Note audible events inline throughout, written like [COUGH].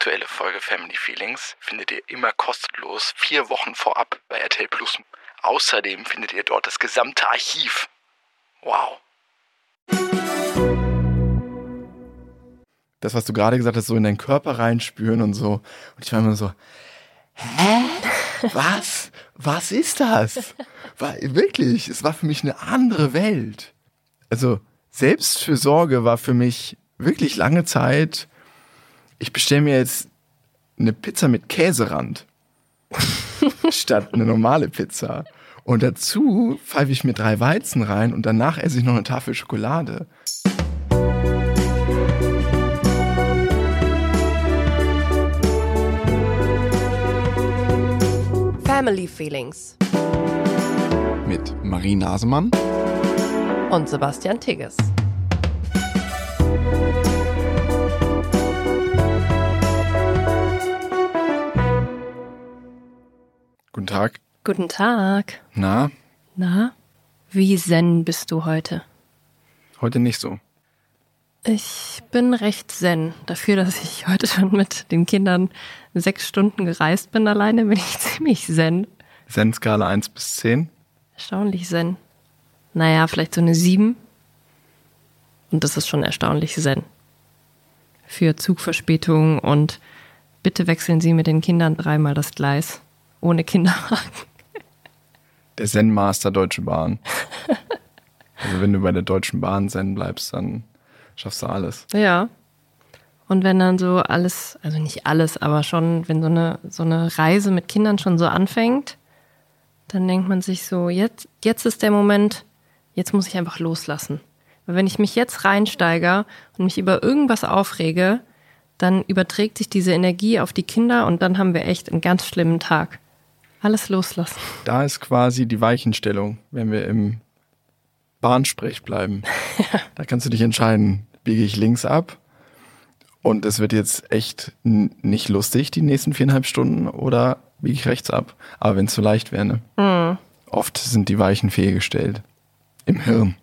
aktuelle Folge Family Feelings findet ihr immer kostenlos vier Wochen vorab bei RTL Plus. Außerdem findet ihr dort das gesamte Archiv. Wow. Das, was du gerade gesagt hast, so in deinen Körper reinspüren und so. Und ich war immer so, hä? [LAUGHS] Was? Was ist das? War, wirklich, es war für mich eine andere Welt. Also Selbstfürsorge war für mich wirklich lange Zeit, ich bestelle mir jetzt eine Pizza mit Käserand [LAUGHS] statt eine normale Pizza. Und dazu pfeife ich mir drei Weizen rein und danach esse ich noch eine Tafel Schokolade. Family Feelings Mit Marie Nasemann und Sebastian Tigges. Guten Tag. Guten Tag. Na, Na, wie zen bist du heute? heute nicht so. Ich bin recht zen. Dafür, dass ich heute schon mit den Kindern sechs Stunden gereist bin alleine, bin ich [LAUGHS] ziemlich zen. Zen-Skala 1 bis 10. Erstaunlich zen. Naja, vielleicht so eine sieben. Und das ist schon erstaunlich zen. Für Zugverspätungen und bitte wechseln Sie mit den Kindern dreimal das Gleis. Ohne Kinderwagen. [LAUGHS] Der Zen-Master Deutsche Bahn. Also wenn du bei der Deutschen Bahn Zen bleibst, dann schaffst du alles. Ja. Und wenn dann so alles, also nicht alles, aber schon, wenn so eine, so eine Reise mit Kindern schon so anfängt, dann denkt man sich so, jetzt, jetzt ist der Moment, jetzt muss ich einfach loslassen. Weil wenn ich mich jetzt reinsteige und mich über irgendwas aufrege, dann überträgt sich diese Energie auf die Kinder und dann haben wir echt einen ganz schlimmen Tag. Alles loslassen. Da ist quasi die Weichenstellung, wenn wir im Bahnsprech bleiben. [LAUGHS] Da kannst du dich entscheiden, biege ich links ab und es wird jetzt echt nicht lustig die nächsten viereinhalb Stunden oder biege ich rechts ab. Aber wenn es so leicht wäre, ne? Oft sind die Weichen fehlgestellt. Im Hirn.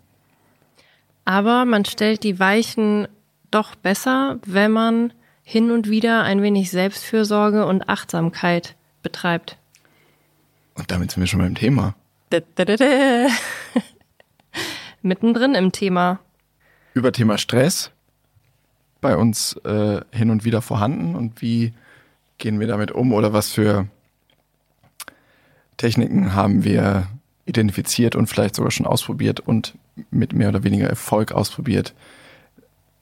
Aber man stellt die Weichen doch besser, wenn man hin und wieder ein wenig Selbstfürsorge und Achtsamkeit betreibt. Und damit sind wir schon beim Thema. Dä-dä-dä-dä. [LAUGHS] Mittendrin im Thema. Über Thema Stress bei uns äh, hin und wieder vorhanden und wie gehen wir damit um oder was für Techniken haben wir identifiziert und vielleicht sogar schon ausprobiert und mit mehr oder weniger Erfolg ausprobiert,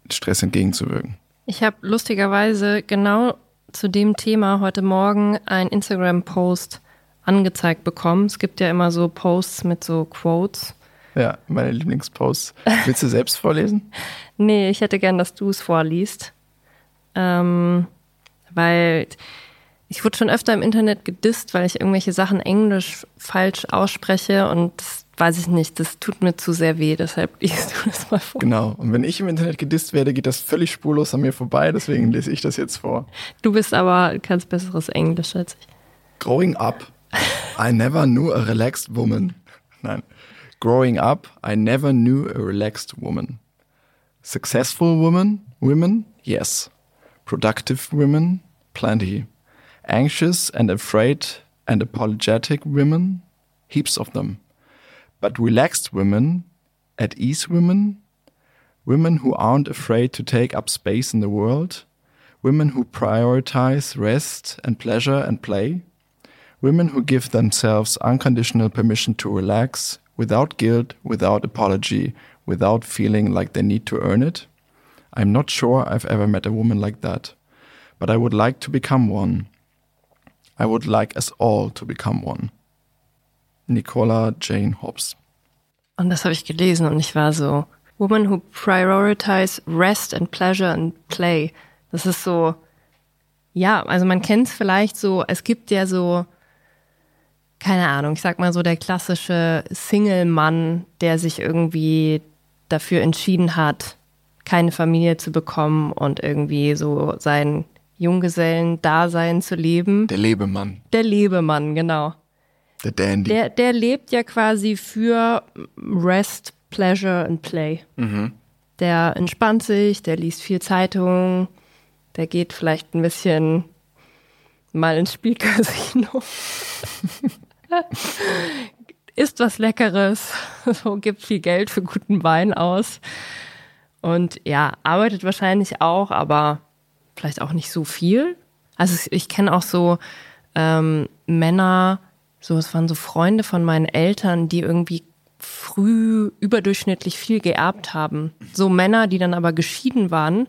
Stress entgegenzuwirken. Ich habe lustigerweise genau zu dem Thema heute Morgen einen Instagram-Post angezeigt bekommen. Es gibt ja immer so Posts mit so Quotes. Ja, meine Lieblingsposts. Willst du selbst vorlesen? [LAUGHS] Nee, ich hätte gern, dass du es vorliest. Ähm, weil ich wurde schon öfter im Internet gedisst, weil ich irgendwelche Sachen Englisch falsch ausspreche und das weiß ich nicht, das tut mir zu sehr weh, deshalb [LAUGHS] liest du das mal vor. Genau. Und wenn ich im Internet gedisst werde, geht das völlig spurlos an mir vorbei, deswegen lese ich das jetzt vor. Du bist aber ganz besseres Englisch als ich. Growing up, I never knew a relaxed woman. Nein. Growing up, I never knew a relaxed woman. Successful woman, women, yes. Productive women, plenty. Anxious and afraid and apologetic women, heaps of them. But relaxed women, at ease women, women who aren't afraid to take up space in the world, women who prioritize rest and pleasure and play, women who give themselves unconditional permission to relax without guilt, without apology, without feeling like they need to earn it. I'm not sure I've ever met a woman like that, but I would like to become one. I would like us all to become one. Nicola Jane Hobbs. Und das habe ich gelesen und ich war so, Women who prioritize rest and pleasure and play. Das ist so, ja, also man kennt es vielleicht so, es gibt ja so, keine Ahnung, ich sag mal so der klassische Single-Mann, der sich irgendwie dafür entschieden hat, keine Familie zu bekommen und irgendwie so sein Junggesellen-Dasein zu leben. Der Lebemann, Der Lebemann, genau. der Dandy. Der, der lebt ja quasi für Rest, Pleasure and Play. Der entspannt sich, der liest viel Zeitung, der geht vielleicht ein bisschen mal ins Spielcasino. [LAUGHS] [LAUGHS] Isst was Leckeres, [LAUGHS] so gibt viel Geld für guten Wein aus. Und ja, arbeitet wahrscheinlich auch, aber vielleicht auch nicht so viel. Also ich kenne auch so ähm, Männer, so es waren so Freunde von meinen Eltern, die irgendwie früh überdurchschnittlich viel geerbt haben. So Männer, die dann aber geschieden waren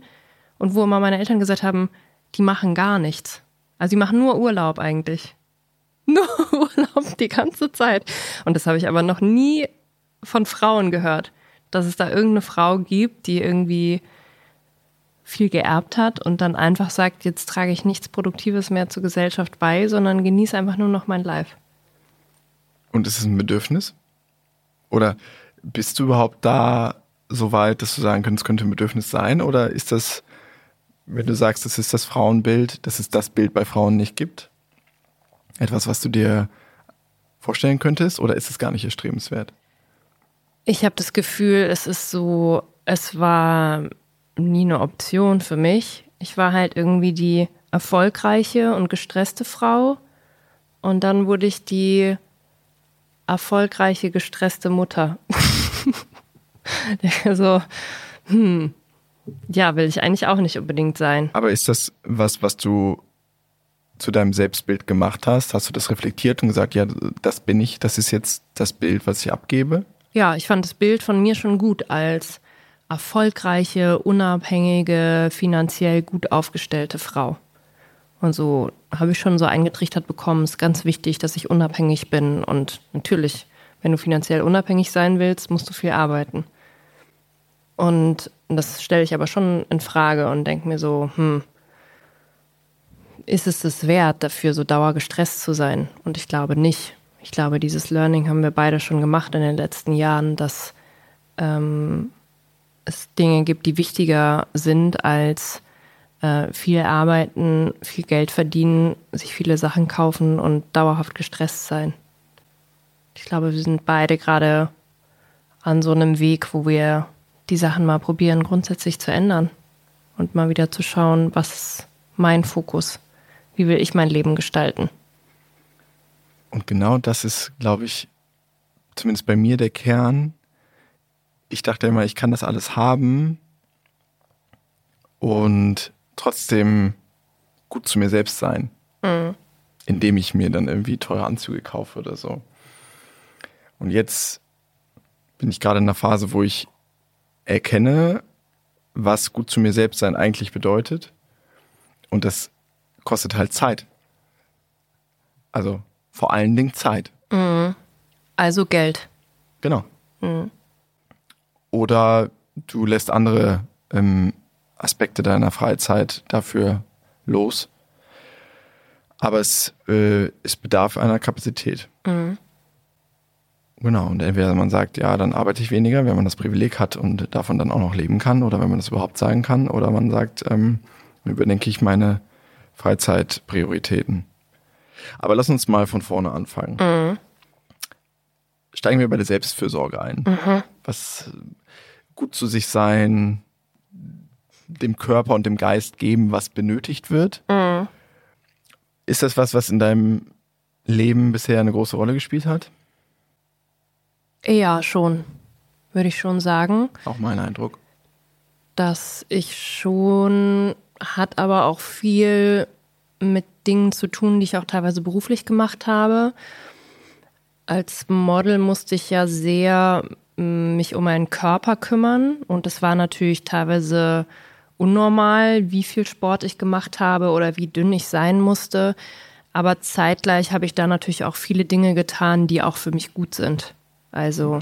und wo immer meine Eltern gesagt haben, die machen gar nichts. Also die machen nur Urlaub eigentlich. [LAUGHS] Nur Urlaub die ganze Zeit. Und das habe ich aber noch nie von Frauen gehört, dass es da irgendeine Frau gibt, die irgendwie viel geerbt hat und dann einfach sagt, jetzt trage ich nichts Produktives mehr zur Gesellschaft bei, sondern genieße einfach nur noch mein Life. Und ist es ein Bedürfnis? Oder bist du überhaupt da so weit, dass du sagen könntest, könnte ein Bedürfnis sein? Oder ist das, wenn du sagst, das ist das Frauenbild, dass es das Bild bei Frauen nicht gibt? Etwas, was du dir vorstellen könntest? Oder ist es gar nicht erstrebenswert? Ich habe das Gefühl, es ist so, es war nie eine Option für mich. Ich war halt irgendwie die erfolgreiche und gestresste Frau. Und dann wurde ich die erfolgreiche, gestresste Mutter. [LAUGHS] also, hm, ja, will ich eigentlich auch nicht unbedingt sein. Aber ist das was, was du zu deinem Selbstbild gemacht hast? Hast du das reflektiert und gesagt, ja, das bin ich, das ist jetzt das Bild, was ich abgebe? Ja, ich fand das Bild von mir schon gut als erfolgreiche, unabhängige, finanziell gut aufgestellte Frau. Und so habe ich schon so eingetrichtert bekommen, es ist ganz wichtig, dass ich unabhängig bin. Und natürlich, wenn du finanziell unabhängig sein willst, musst du viel arbeiten. Und das stelle ich aber schon in Frage und denke mir so, hm, ist es es wert, dafür so dauergestresst zu sein? Und ich glaube nicht. Ich glaube, dieses Learning haben wir beide schon gemacht in den letzten Jahren, dass ähm, es Dinge gibt, die wichtiger sind als äh, viel arbeiten, viel Geld verdienen, sich viele Sachen kaufen und dauerhaft gestresst sein. Ich glaube, wir sind beide gerade an so einem Weg, wo wir die Sachen mal probieren, grundsätzlich zu ändern und mal wieder zu schauen, was ist mein Fokus, wie will ich mein Leben gestalten. Und genau das ist, glaube ich, zumindest bei mir der Kern. Ich dachte immer, ich kann das alles haben und trotzdem gut zu mir selbst sein, mhm. indem ich mir dann irgendwie teure Anzüge kaufe oder so. Und jetzt bin ich gerade in einer Phase, wo ich erkenne, was gut zu mir selbst sein eigentlich bedeutet. Und das kostet halt Zeit. Also vor allen Dingen Zeit. Mhm. Also Geld. Genau. Mhm. Oder du lässt andere ähm, Aspekte deiner Freizeit dafür los. Aber es, äh, es bedarf einer Kapazität. Mhm. Genau, und entweder man sagt, ja, dann arbeite ich weniger, wenn man das Privileg hat und davon dann auch noch leben kann oder wenn man das überhaupt sagen kann, oder man sagt, ähm, überdenke ich meine Freizeitprioritäten. Aber lass uns mal von vorne anfangen. Mhm. Steigen wir bei der Selbstfürsorge ein. Mhm. Was gut zu sich sein, dem Körper und dem Geist geben, was benötigt wird. Mhm. Ist das was, was in deinem Leben bisher eine große Rolle gespielt hat? Ja, schon. Würde ich schon sagen. Auch mein Eindruck. Dass ich schon, hat aber auch viel mit Dingen zu tun, die ich auch teilweise beruflich gemacht habe. Als Model musste ich ja sehr mm, mich um meinen Körper kümmern und das war natürlich teilweise unnormal, wie viel Sport ich gemacht habe oder wie dünn ich sein musste. Aber zeitgleich habe ich da natürlich auch viele Dinge getan, die auch für mich gut sind. Also,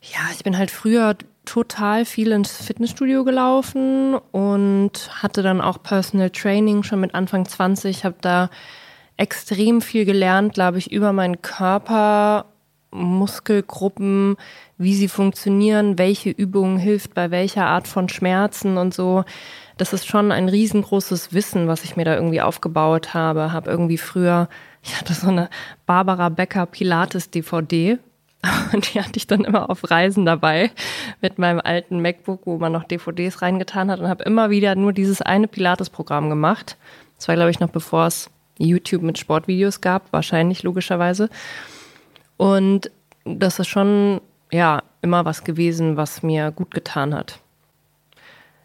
ja, ich bin halt früher total viel ins Fitnessstudio gelaufen und hatte dann auch Personal Training schon mit Anfang 20, habe da extrem viel gelernt, glaube ich, über meinen Körper, Muskelgruppen, wie sie funktionieren, welche Übung hilft bei welcher Art von Schmerzen und so. Das ist schon ein riesengroßes Wissen, was ich mir da irgendwie aufgebaut habe. Habe irgendwie früher, [LAUGHS] ich hatte so eine Barbara Becker Pilates DVD [LAUGHS] Und die hatte ich dann immer auf Reisen dabei mit meinem alten MacBook, wo man noch DVDs reingetan hat und habe immer wieder nur dieses eine Pilates-Programm gemacht. Das war, glaube ich, noch bevor es YouTube mit Sportvideos gab, wahrscheinlich logischerweise. Und das ist schon, ja, immer was gewesen, was mir gut getan hat.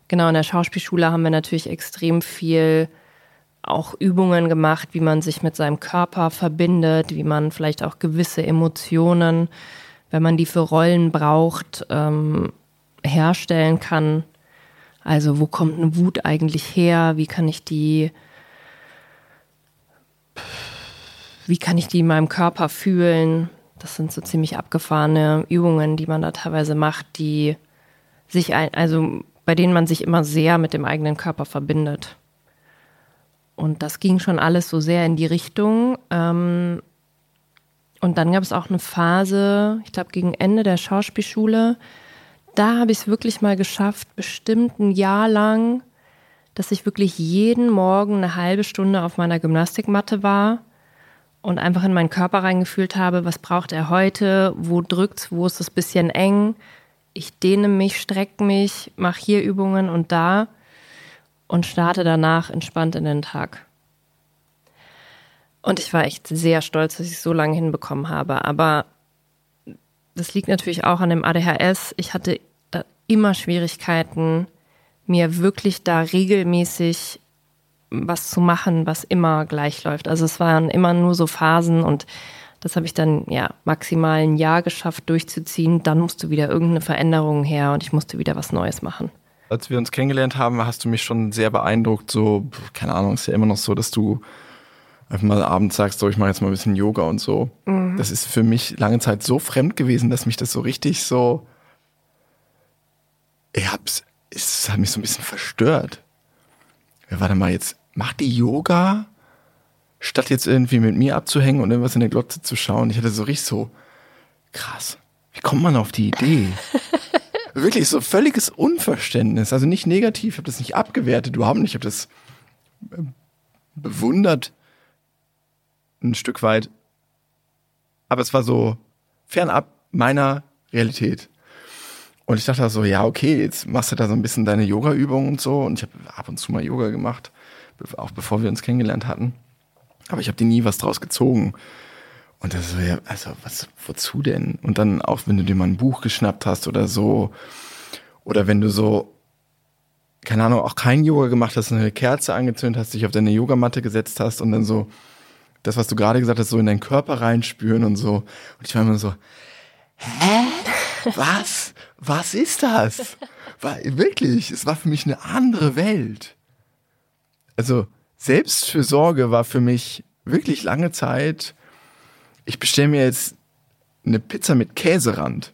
Genau, in der Schauspielschule haben wir natürlich extrem viel auch Übungen gemacht, wie man sich mit seinem Körper verbindet, wie man vielleicht auch gewisse Emotionen, wenn man die für Rollen braucht, ähm, herstellen kann. Also wo kommt eine Wut eigentlich her? Wie kann ich die, wie kann ich die in meinem Körper fühlen? Das sind so ziemlich abgefahrene Übungen, die man da teilweise macht, die sich, ein, also bei denen man sich immer sehr mit dem eigenen Körper verbindet. Und das ging schon alles so sehr in die Richtung. Ähm, und dann gab es auch eine Phase, ich glaube gegen Ende der Schauspielschule, da habe ich es wirklich mal geschafft, bestimmt ein Jahr lang, dass ich wirklich jeden Morgen eine halbe Stunde auf meiner Gymnastikmatte war und einfach in meinen Körper reingefühlt habe, was braucht er heute, wo drückt's, wo ist es ein bisschen eng. Ich dehne mich, strecke mich, mache hier Übungen und da und starte danach entspannt in den Tag. Und ich war echt sehr stolz, dass ich so lange hinbekommen habe. Aber das liegt natürlich auch an dem ADHS. Ich hatte immer Schwierigkeiten, mir wirklich da regelmäßig was zu machen, was immer gleich läuft. Also es waren immer nur so Phasen und das habe ich dann ja maximal ein Jahr geschafft durchzuziehen. Dann musste wieder irgendeine Veränderung her und ich musste wieder was Neues machen als wir uns kennengelernt haben, hast du mich schon sehr beeindruckt. So, keine Ahnung, ist ja immer noch so, dass du einfach mal abends sagst, so, ich mache jetzt mal ein bisschen Yoga und so. Mhm. Das ist für mich lange Zeit so fremd gewesen, dass mich das so richtig so. Ich hab's, es hat mich so ein bisschen verstört. Ja, warte mal, jetzt mach die Yoga, statt jetzt irgendwie mit mir abzuhängen und irgendwas in der Glotze zu schauen. Ich hatte so richtig so, krass, wie kommt man auf die Idee? [LAUGHS] wirklich so völliges Unverständnis. Also nicht negativ, ich habe das nicht abgewertet, überhaupt nicht. Ich habe das äh, bewundert ein Stück weit. Aber es war so fernab meiner Realität. Und ich dachte so, ja, okay, jetzt machst du da so ein bisschen deine Yoga-Übungen und so. Und ich habe ab und zu mal Yoga gemacht, auch bevor wir uns kennengelernt hatten. Aber ich habe dir nie was draus gezogen. Und das so, ja, also was, wozu denn? Und dann auch, wenn du dir mal ein Buch geschnappt hast oder so, oder wenn du so, keine Ahnung, auch kein Yoga gemacht hast, eine Kerze angezündet hast, dich auf deine Yogamatte gesetzt hast und dann so, das, was du gerade gesagt hast, so in deinen Körper reinspüren und so. Und ich war immer so, hä? Was? Was ist das? War, wirklich, es war für mich eine andere Welt. Also, Selbstfürsorge war für mich wirklich lange Zeit ich bestelle mir jetzt eine Pizza mit Käserand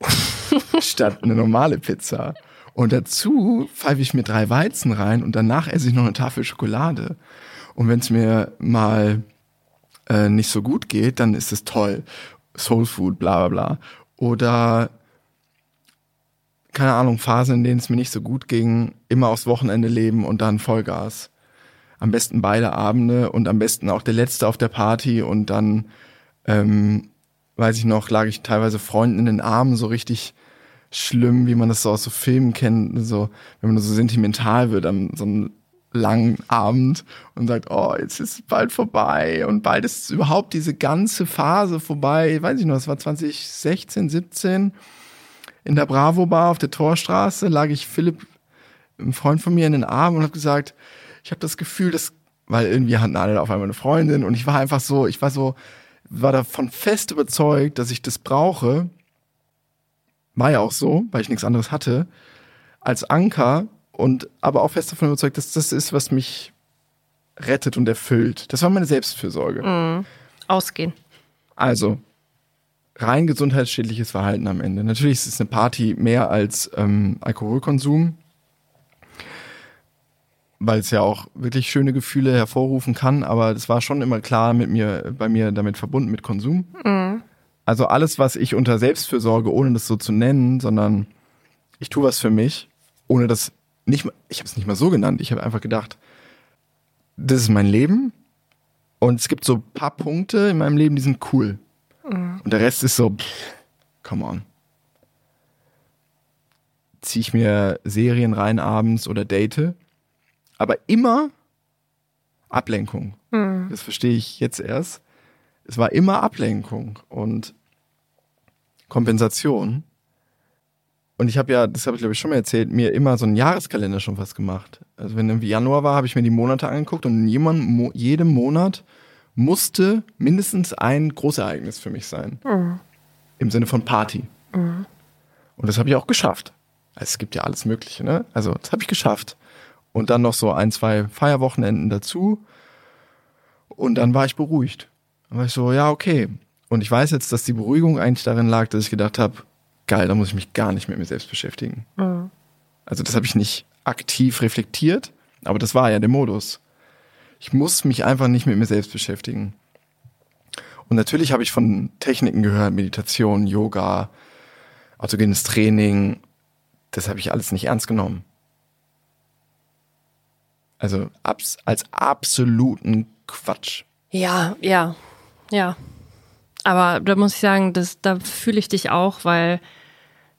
[LAUGHS] statt eine normale Pizza. Und dazu pfeife ich mir drei Weizen rein und danach esse ich noch eine Tafel Schokolade. Und wenn es mir mal äh, nicht so gut geht, dann ist es toll. Soul Food, bla bla bla. Oder keine Ahnung, Phasen, in denen es mir nicht so gut ging, immer aufs Wochenende leben und dann Vollgas. Am besten beide Abende und am besten auch der letzte auf der Party und dann ähm, weiß ich noch, lag ich teilweise Freunden in den Armen, so richtig schlimm, wie man das so aus so Filmen kennt, so, wenn man so sentimental wird am so einem langen Abend und sagt, oh, jetzt ist es bald vorbei und bald ist überhaupt diese ganze Phase vorbei. Weiß ich noch, es war 2016, 17 in der Bravo Bar auf der Torstraße, lag ich Philipp, ein Freund von mir, in den Armen und habe gesagt, ich habe das Gefühl, dass, weil irgendwie hatten alle auf einmal eine Freundin und ich war einfach so, ich war so, war davon fest überzeugt, dass ich das brauche. War ja auch so, weil ich nichts anderes hatte, als Anker und aber auch fest davon überzeugt, dass das ist, was mich rettet und erfüllt. Das war meine Selbstfürsorge. Mhm. Ausgehen. Also, rein gesundheitsschädliches Verhalten am Ende. Natürlich ist es eine Party mehr als ähm, Alkoholkonsum weil es ja auch wirklich schöne Gefühle hervorrufen kann, aber das war schon immer klar mit mir, bei mir damit verbunden mit Konsum. Mhm. Also alles, was ich unter Selbstfürsorge, ohne das so zu nennen, sondern ich tue was für mich, ohne das nicht, ich habe es nicht mal so genannt. Ich habe einfach gedacht, das ist mein Leben und es gibt so ein paar Punkte in meinem Leben, die sind cool. Mhm. Und der Rest ist so, pff, come on. Ziehe ich mir Serien rein abends oder date. Aber immer Ablenkung. Das verstehe ich jetzt erst. Es war immer Ablenkung und Kompensation. Und ich habe ja, das habe ich glaube ich schon mal erzählt, mir immer so einen Jahreskalender schon fast gemacht. Also wenn irgendwie Januar war, habe ich mir die Monate angeguckt und in jedem, jedem Monat musste mindestens ein Großereignis für mich sein. Im Sinne von Party. Und das habe ich auch geschafft. Also es gibt ja alles Mögliche, ne? Also das habe ich geschafft. Und dann noch so ein, zwei Feierwochenenden dazu. Und dann war ich beruhigt. Dann war ich so, ja, okay. Und ich weiß jetzt, dass die Beruhigung eigentlich darin lag, dass ich gedacht habe, geil, da muss ich mich gar nicht mit mir selbst beschäftigen. Also das habe ich nicht aktiv reflektiert, aber das war ja der Modus. Ich muss mich einfach nicht mit mir selbst beschäftigen. Und natürlich habe ich von Techniken gehört, Meditation, Yoga, autogenes Training. Das habe ich alles nicht ernst genommen. Also abs als absoluten Quatsch. Ja, ja, ja. Aber da muss ich sagen, das, da fühle ich dich auch, weil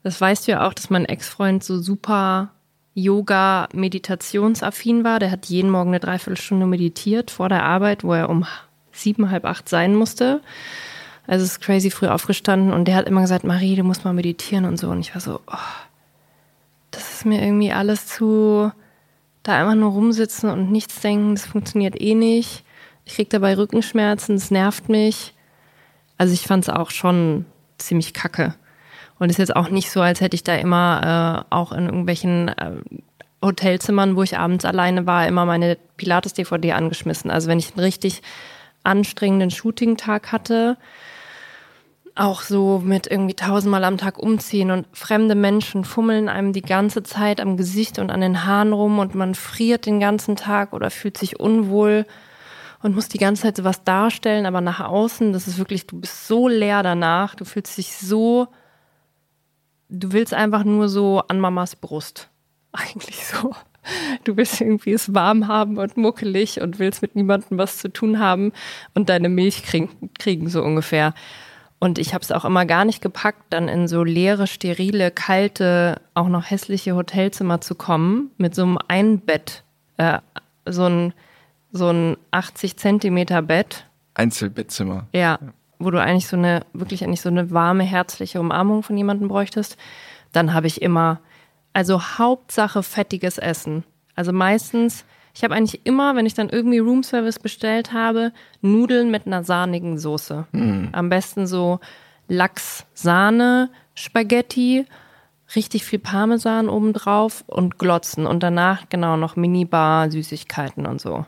das weißt du ja auch, dass mein Ex-Freund so super Yoga-meditationsaffin war. Der hat jeden Morgen eine Dreiviertelstunde meditiert vor der Arbeit, wo er um sieben, halb acht sein musste. Also ist crazy früh aufgestanden und der hat immer gesagt, Marie, du musst mal meditieren und so. Und ich war so, oh, das ist mir irgendwie alles zu, da einfach nur rumsitzen und nichts denken, das funktioniert eh nicht. Ich krieg dabei Rückenschmerzen, es nervt mich. Also ich fand es auch schon ziemlich kacke. Und es ist jetzt auch nicht so, als hätte ich da immer äh, auch in irgendwelchen äh, Hotelzimmern, wo ich abends alleine war, immer meine Pilates-DVD angeschmissen. Also wenn ich einen richtig anstrengenden Shooting-Tag hatte, auch so mit irgendwie tausendmal am Tag umziehen und fremde Menschen fummeln einem die ganze Zeit am Gesicht und an den Haaren rum und man friert den ganzen Tag oder fühlt sich unwohl und muss die ganze Zeit sowas darstellen, aber nach außen, das ist wirklich, du bist so leer danach, du fühlst dich so, du willst einfach nur so an Mamas Brust. [LAUGHS] Eigentlich so. Du willst irgendwie es warm haben und muckelig und willst mit niemandem was zu tun haben und deine Milch kriegen, kriegen so ungefähr. Und ich habe es auch immer gar nicht gepackt, dann in so leere, sterile, kalte, auch noch hässliche Hotelzimmer zu kommen mit so einem Einbett, äh, so ein so ein 80 Zentimeter Bett. Einzelbettzimmer. Ja, wo du eigentlich so eine, wirklich eigentlich so eine warme, herzliche Umarmung von jemandem bräuchtest. Dann habe ich immer, also Hauptsache fettiges Essen. Also meistens, ich habe eigentlich immer, wenn ich dann irgendwie Roomservice bestellt habe, Nudeln mit einer sahnigen Soße. Am besten so Lachs, Sahne, Spaghetti, richtig viel Parmesan obendrauf und Glotzen und danach genau noch Minibar, Süßigkeiten und so.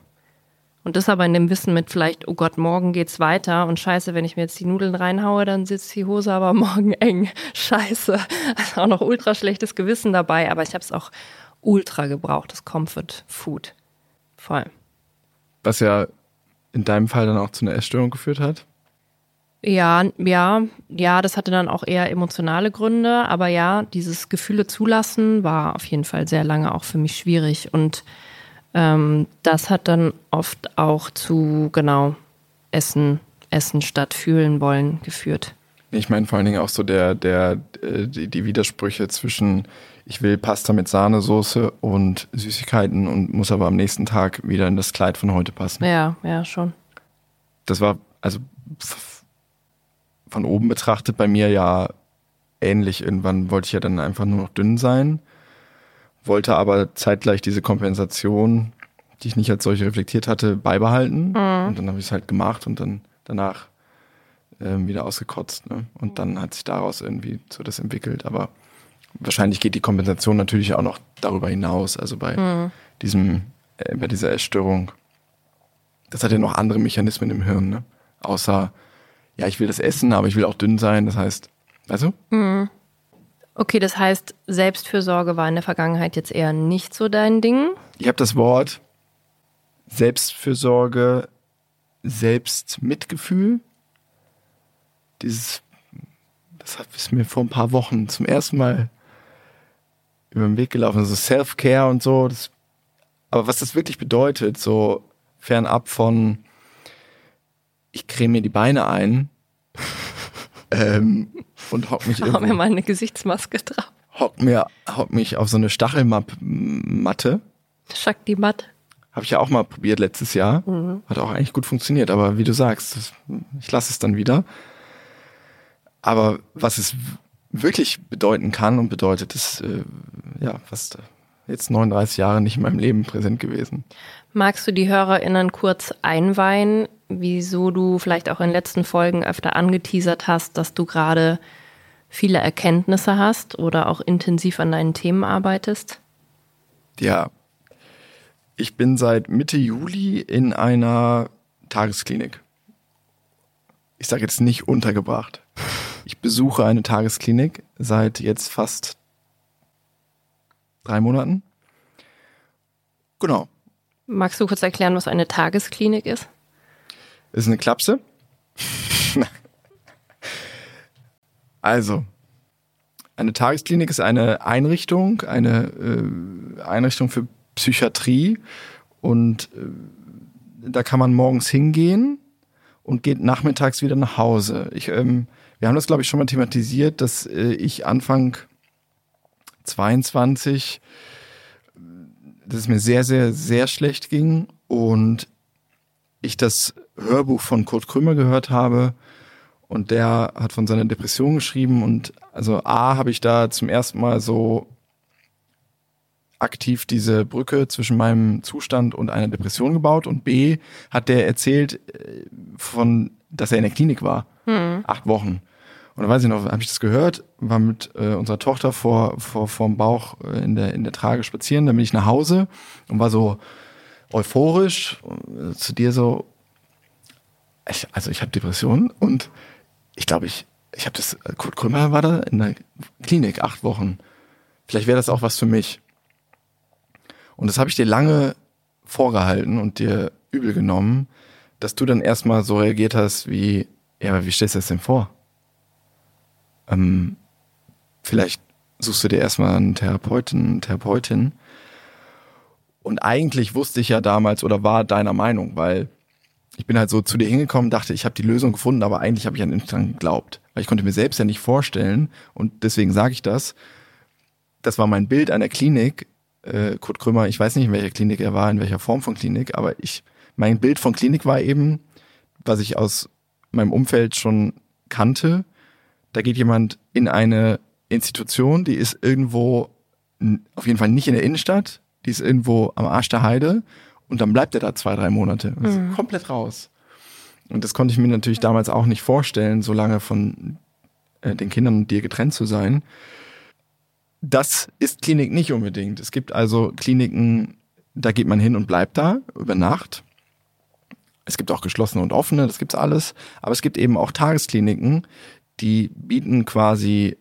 Und das aber in dem Wissen mit vielleicht, oh Gott, morgen geht's weiter und scheiße, wenn ich mir jetzt die Nudeln reinhaue, dann sitzt die Hose aber [LAUGHS] morgen eng. Scheiße. Also auch noch ultra schlechtes Gewissen dabei, aber ich habe es auch ultra gebraucht, das Comfort Food. Voll. Was ja in deinem Fall dann auch zu einer Essstörung geführt hat. Ja, ja, ja, das hatte dann auch eher emotionale Gründe, aber ja, dieses Gefühle zulassen war auf jeden Fall sehr lange auch für mich schwierig und ähm, das hat dann oft auch zu, genau, Essen, Essen statt fühlen wollen geführt. Ich meine vor allen Dingen auch so der, der, äh, die, die Widersprüche zwischen ich will Pasta mit Sahnesoße und Süßigkeiten und muss aber am nächsten Tag wieder in das Kleid von heute passen. Ja, ja, schon. Das war also von oben betrachtet bei mir ja ähnlich. Irgendwann wollte ich ja dann einfach nur noch dünn sein, wollte aber zeitgleich diese Kompensation, die ich nicht als solche reflektiert hatte, beibehalten. Und dann habe ich es halt gemacht und dann danach ähm, wieder ausgekotzt. Ne? Und dann hat sich daraus irgendwie so das entwickelt. Aber wahrscheinlich geht die Kompensation natürlich auch noch darüber hinaus. Also bei diesem, äh, bei dieser Essstörung. Das hat ja noch andere Mechanismen im Hirn, ne? Außer, ja, ich will das essen, aber ich will auch dünn sein. Das heißt, weißt du? Okay, das heißt, Selbstfürsorge war in der Vergangenheit jetzt eher nicht so dein Ding. Ich habe das Wort Selbstfürsorge, Selbstmitgefühl. Dieses, das ist mir vor ein paar Wochen zum ersten Mal über den Weg gelaufen. So Self-Care und so. Das, aber was das wirklich bedeutet, so fernab von, ich creme mir die Beine ein, äh, [LAUGHS] ähm, und hock mich [LAUGHS] Haben wir irgendwo, mal eine Gesichtsmaske drauf. hock mir, hock mich auf so eine Stachelmatte. Shakti Matt. Habe ich ja auch mal probiert letztes Jahr. Hat auch eigentlich gut funktioniert, aber wie du sagst, das, ich lasse es dann wieder. Aber was es wirklich bedeuten kann und bedeutet, ist äh, ja fast jetzt 39 Jahre nicht in meinem Leben präsent gewesen. Magst du die HörerInnen kurz einweihen, wieso du vielleicht auch in den letzten Folgen öfter angeteasert hast, dass du gerade viele Erkenntnisse hast oder auch intensiv an deinen Themen arbeitest? Ja, ich bin seit Mitte Juli in einer Tagesklinik. Ich sage jetzt nicht untergebracht. Ich besuche eine Tagesklinik seit jetzt fast drei Monaten. Genau. Magst du kurz erklären, was eine Tagesklinik ist? Ist eine Klapse. [LAUGHS] also, eine Tagesklinik ist eine Einrichtung, eine äh, Einrichtung für Psychiatrie und äh, da kann man morgens hingehen und geht nachmittags wieder nach Hause. Ich, ähm, wir haben das, glaube ich, schon mal thematisiert, dass äh, ich Anfang 22, äh, dass es mir sehr, sehr, sehr schlecht ging und ich das Hörbuch von Kurt Krömer gehört habe und der hat von seiner Depression geschrieben und also A habe ich da zum ersten Mal so aktiv diese Brücke zwischen meinem Zustand und einer Depression gebaut und B hat der erzählt äh, von, dass er in der Klinik war. Acht Wochen. Und da weiß ich noch, habe ich das gehört, war mit äh, unserer Tochter vor, vor, vorm Bauch äh, in, der, in der Trage spazieren, dann bin ich nach Hause und war so euphorisch äh, zu dir so, ich, also ich habe Depressionen und ich glaube, ich, ich habe das, äh, Kurt Krümmer war da in der Klinik acht Wochen. Vielleicht wäre das auch was für mich. Und das habe ich dir lange vorgehalten und dir übel genommen, dass du dann erstmal so reagiert hast wie, ja, aber wie stellst du das denn vor? Ähm, vielleicht suchst du dir erstmal einen Therapeuten, Therapeutin. Und eigentlich wusste ich ja damals oder war deiner Meinung, weil ich bin halt so zu dir hingekommen, dachte, ich habe die Lösung gefunden, aber eigentlich habe ich an den dran geglaubt. Weil ich konnte mir selbst ja nicht vorstellen, und deswegen sage ich das, das war mein Bild einer Klinik. Äh, Kurt Krümmer, ich weiß nicht, in welcher Klinik er war, in welcher Form von Klinik, aber ich, mein Bild von Klinik war eben, was ich aus meinem Umfeld schon kannte. Da geht jemand in eine Institution, die ist irgendwo, auf jeden Fall nicht in der Innenstadt, die ist irgendwo am Arsch der Heide und dann bleibt er da zwei, drei Monate. Und ist komplett raus. Und das konnte ich mir natürlich damals auch nicht vorstellen, so lange von äh, den Kindern und dir getrennt zu sein. Das ist Klinik nicht unbedingt. Es gibt also Kliniken, da geht man hin und bleibt da über Nacht. Es gibt auch geschlossene und offene, das gibt's alles. Aber es gibt eben auch Tageskliniken, die bieten quasi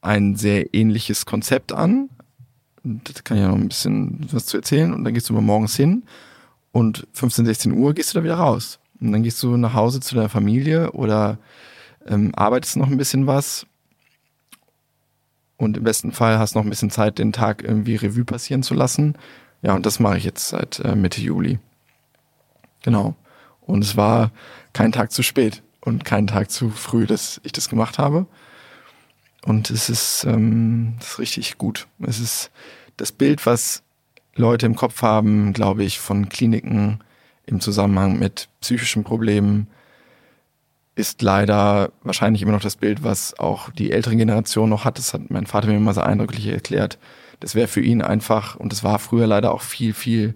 ein sehr ähnliches Konzept an. Das kann ich ja noch ein bisschen was zu erzählen. Und dann gehst du mal morgens hin und 15, 16 Uhr gehst du da wieder raus. Und dann gehst du nach Hause zu deiner Familie oder ähm, arbeitest noch ein bisschen was. Und im besten Fall hast noch ein bisschen Zeit, den Tag irgendwie Revue passieren zu lassen. Ja, und das mache ich jetzt seit äh, Mitte Juli. Genau. Und es war kein Tag zu spät und kein Tag zu früh, dass ich das gemacht habe. Und es ist, ähm, ist richtig gut. Es ist das Bild, was Leute im Kopf haben, glaube ich, von Kliniken im Zusammenhang mit psychischen Problemen, ist leider wahrscheinlich immer noch das Bild, was auch die ältere Generation noch hat. Das hat mein Vater mir immer so eindrücklich erklärt. Das wäre für ihn einfach, und das war früher leider auch viel, viel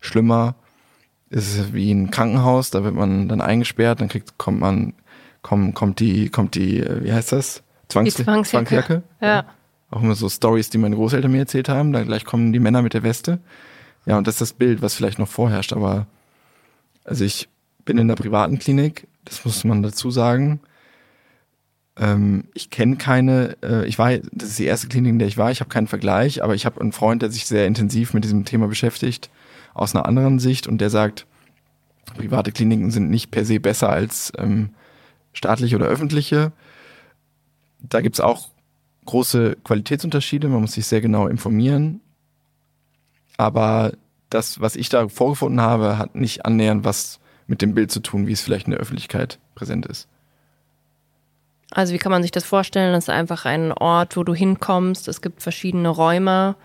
schlimmer. Es ist wie ein Krankenhaus, da wird man dann eingesperrt, dann kriegt, kommt man, kommt, kommt die, kommt die, äh, wie heißt das? Zwangs Die Zwangsjacke. Ja. Auch immer so Stories, die meine Großeltern mir erzählt haben. Da gleich kommen die Männer mit der Weste. Ja, und das ist das Bild, was vielleicht noch vorherrscht. Aber also ich bin in der privaten Klinik, das muss man dazu sagen. Ähm, ich kenne keine, äh, ich war, das ist die erste Klinik, in der ich war, ich habe keinen Vergleich, aber ich habe einen Freund, der sich sehr intensiv mit diesem Thema beschäftigt, aus einer anderen Sicht und der sagt, private Kliniken sind nicht per se besser als ähm, staatliche oder öffentliche. Da gibt's auch große Qualitätsunterschiede, man muss sich sehr genau informieren. Aber das, was ich da vorgefunden habe, hat nicht annähernd was mit dem Bild zu tun, wie es vielleicht in der Öffentlichkeit präsent ist. Also wie kann man sich das vorstellen? Das ist einfach ein Ort, wo du hinkommst. Es gibt verschiedene Räume.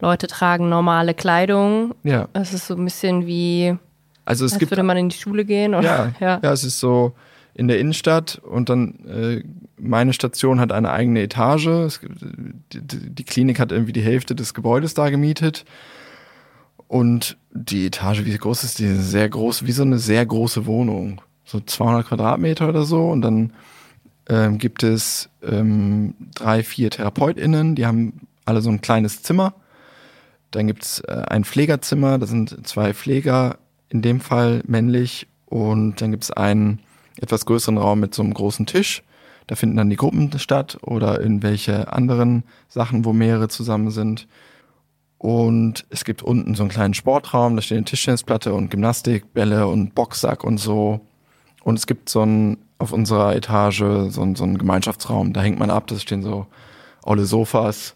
Leute tragen normale Kleidung. Ja. Es ist so ein bisschen wie, Also es als gibt würde man in die Schule gehen. Oder? Ja, ja. ja. es ist so in der Innenstadt und dann äh, meine Station hat eine eigene Etage. Gibt- die, die die Klinik hat irgendwie die Hälfte des Gebäudes da gemietet. Und die Etage, wie groß ist die? Sehr groß, wie so eine sehr große Wohnung. So 200 Quadratmeter oder so. Und dann ähm, gibt es ähm, drei, vier TherapeutInnen, die haben alle so ein kleines Zimmer. Dann gibt's äh, ein Pflegerzimmer, da sind zwei Pfleger, in dem Fall männlich. Und dann gibt's einen etwas größeren Raum mit so einem großen Tisch. Da finden dann die Gruppen statt oder irgendwelche anderen Sachen, wo mehrere zusammen sind. Und es gibt unten so einen kleinen Sportraum, da steht eine Tischtennisplatte und Gymnastikbälle und Boxsack und so. Und es gibt so ein, auf unserer Etage so ein, so einen Gemeinschaftsraum, da hängt man ab, da stehen so olle Sofas.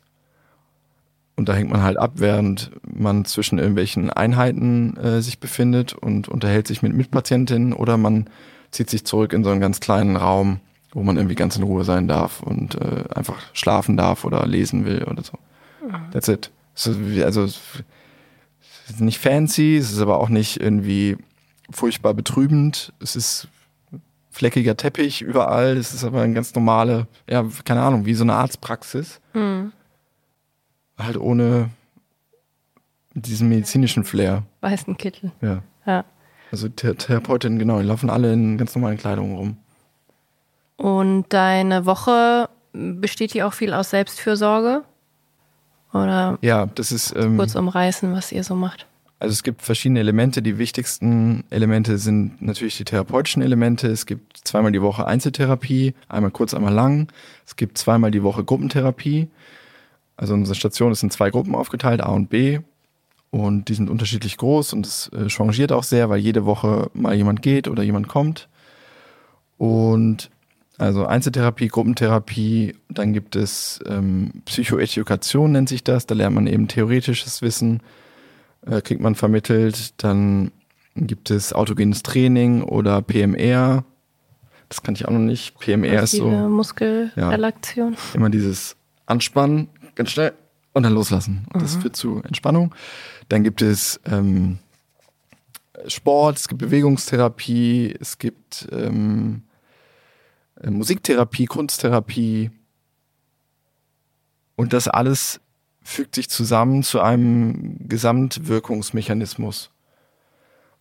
Und da hängt man halt ab, während man zwischen irgendwelchen Einheiten äh, sich befindet und unterhält sich mit Mitpatientinnen oder man zieht sich zurück in so einen ganz kleinen Raum, wo man irgendwie ganz in Ruhe sein darf und äh, einfach schlafen darf oder lesen will oder so. That's it. Es ist wie- Also nicht fancy, es ist aber auch nicht irgendwie furchtbar betrübend. Es ist fleckiger Teppich überall. Es ist aber eine ganz normale, ja, keine Ahnung, wie so eine Arztpraxis. Halt ohne diesen medizinischen Flair. Weißen Kittel. Ja. Ja. Also Thera- Therapeutinnen, genau, die laufen alle in ganz normalen Kleidung rum. Und deine Woche besteht die auch viel aus Selbstfürsorge? Oder Ja, das ist. Ähm, kurz umreißen, was ihr so macht? Also es gibt verschiedene Elemente. Die wichtigsten Elemente sind natürlich die therapeutischen Elemente. Es gibt zweimal die Woche Einzeltherapie, einmal kurz, einmal lang. Es gibt zweimal die Woche Gruppentherapie. Also unsere Station ist in zwei Gruppen aufgeteilt, A und B. Und die sind unterschiedlich groß und es äh, changiert auch sehr, weil jede Woche mal jemand geht oder jemand kommt. Und also Einzeltherapie, Gruppentherapie, dann gibt es ähm, Psychoedukation nennt sich das, da lernt man eben theoretisches Wissen, äh, kriegt man vermittelt. Dann gibt es autogenes Training oder PMR. Das kann ich auch noch nicht. PMR ist so Muskelrelaktion. immer dieses Anspannen, ganz schnell und dann loslassen. Und das führt zu Entspannung. Dann gibt es ähm, Sport, es gibt Bewegungstherapie, es gibt ähm, äh, Musiktherapie, Kunsttherapie. Und das alles fügt sich zusammen zu einem Gesamtwirkungsmechanismus.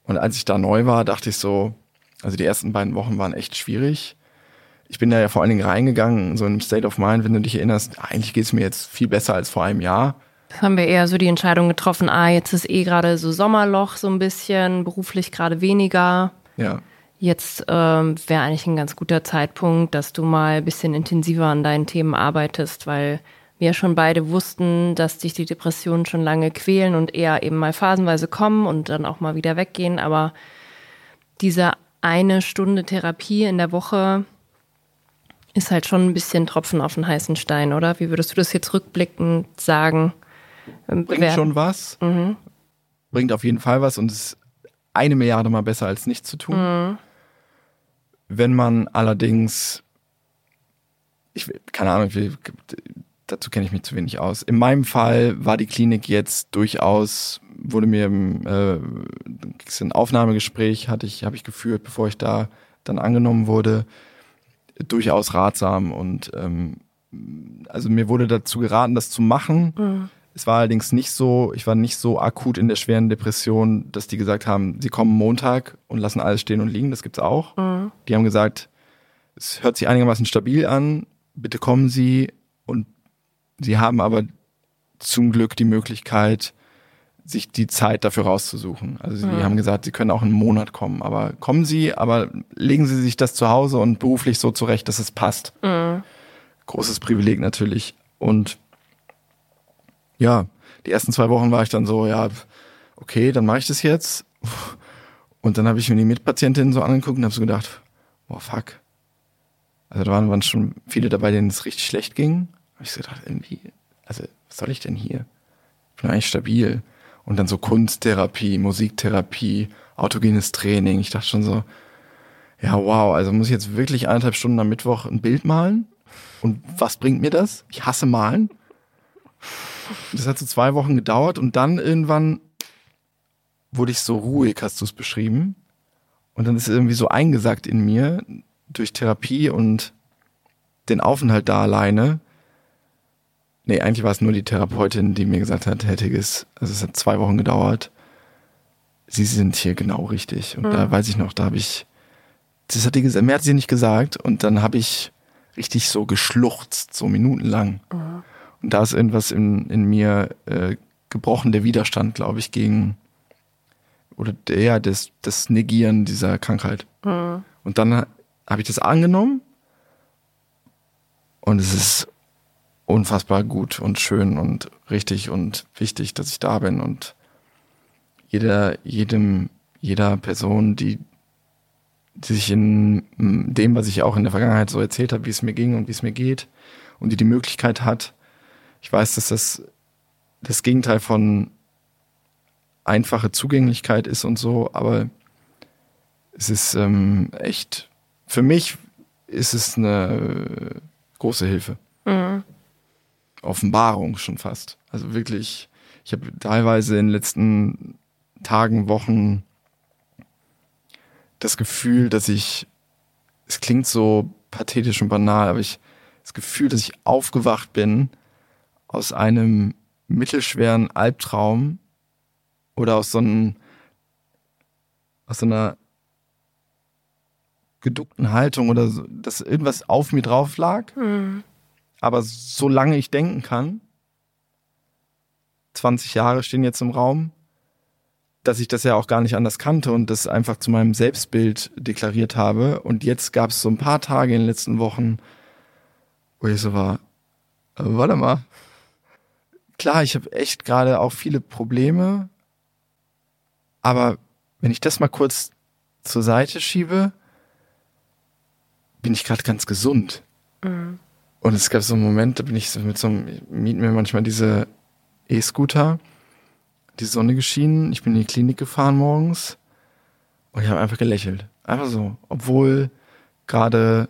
Und als ich da neu war, dachte ich so, also die ersten beiden Wochen waren echt schwierig ich bin da ja vor allen Dingen reingegangen, so in einem State of Mind, wenn du dich erinnerst, eigentlich geht es mir jetzt viel besser als vor einem Jahr. Das haben wir eher so die Entscheidung getroffen, ah, jetzt ist eh gerade so Sommerloch so ein bisschen, beruflich gerade weniger. Ja. Jetzt ähm, wäre eigentlich ein ganz guter Zeitpunkt, dass du mal ein bisschen intensiver an deinen Themen arbeitest, weil wir schon beide wussten, dass dich die Depressionen schon lange quälen und eher eben mal phasenweise kommen und dann auch mal wieder weggehen. Aber diese eine Stunde Therapie in der Woche ist halt schon ein bisschen Tropfen auf den heißen Stein, oder? Wie würdest du das jetzt rückblickend sagen? Ähm, Bringt schon was. Bringt auf jeden Fall was und ist eine Milliarde mal besser als nichts zu tun. Wenn man allerdings, ich will- keine Ahnung, ich will, dazu kenne ich mich zu wenig aus. In meinem Fall war die Klinik jetzt durchaus, wurde mir äh, ein Aufnahmegespräch hatte ich, habe ich geführt, bevor ich da dann angenommen wurde, durchaus ratsam und ähm, also mir wurde dazu geraten, das zu machen. Es war allerdings nicht so, ich war nicht so akut in der schweren Depression, dass die gesagt haben, sie kommen Montag und lassen alles stehen und liegen. Das gibt's auch. Die haben gesagt, es hört sich einigermaßen stabil an, bitte kommen Sie. Und sie haben aber zum Glück die Möglichkeit, sich die Zeit dafür rauszusuchen. Also sie haben gesagt, sie können auch einen Monat kommen, aber kommen Sie, aber legen Sie sich das zu Hause und beruflich so zurecht, dass es passt. Großes Privileg natürlich. Und ja, die ersten zwei Wochen war ich dann so, ja, okay, dann mache ich das jetzt. Und dann habe ich mir die Mitpatientinnen so angeguckt und habe so gedacht, boah, fuck. Also da waren, waren schon viele dabei, denen es richtig schlecht ging. Habe ich so gedacht, irgendwie, also was soll ich denn hier? Ich bin eigentlich stabil. Und dann so Kunsttherapie, Musiktherapie, autogenes Training. Ich dachte schon so, ja, wow, also muss ich jetzt wirklich eineinhalb Stunden am Mittwoch ein Bild malen? Und was bringt mir das? Ich hasse malen. Das hat so zwei Wochen gedauert und dann irgendwann wurde ich so ruhig, hast du es beschrieben. Und dann ist es irgendwie so eingesackt in mir durch Therapie und den Aufenthalt da alleine. Nee, eigentlich war es nur die Therapeutin, die mir gesagt hat, Herr Tigges, also es hat zwei Wochen gedauert. Sie sind hier genau richtig. Und da weiß ich noch, da habe ich, das hat die gesagt, mehr hat sie nicht gesagt. Und dann habe ich richtig so geschluchzt, so minutenlang. Und da ist irgendwas in, in mir äh, gebrochen, der Widerstand, glaube ich, gegen oder der, ja, das, das Negieren dieser Krankheit. Und dann habe ich das angenommen und es ist unfassbar gut und schön und richtig und wichtig, dass ich da bin und jeder, jedem, jeder Person, die, die sich in dem, was ich auch in der Vergangenheit so erzählt habe, wie es mir ging und wie es mir geht und die die Möglichkeit hat. Ich weiß, dass das das Gegenteil von einfache Zugänglichkeit ist und so, aber es ist ähm, echt, für mich ist es eine große Hilfe. Offenbarung schon fast. Also wirklich, ich habe teilweise in den letzten Tagen, Wochen das Gefühl, dass ich, es klingt so pathetisch und banal, aber ich das Gefühl, dass ich aufgewacht bin aus einem mittelschweren Albtraum oder aus so einem, aus so einer geduckten Haltung oder so, dass irgendwas auf mir drauf lag. Aber solange ich denken kann, 20 Jahre stehen jetzt im Raum, dass ich das ja auch gar nicht anders kannte und das einfach zu meinem Selbstbild deklariert habe. Und jetzt gab es so ein paar Tage in den letzten Wochen, wo ich so war, warte mal. Klar, ich habe echt gerade auch viele Probleme, aber wenn ich das mal kurz zur Seite schiebe, bin ich gerade ganz gesund. Und es gab so einen Moment, da bin ich so mit so einem, ich mieten mir manchmal diese E-Scooter, die Sonne geschienen, ich bin in die Klinik gefahren morgens und ich habe einfach gelächelt. Einfach so. Obwohl gerade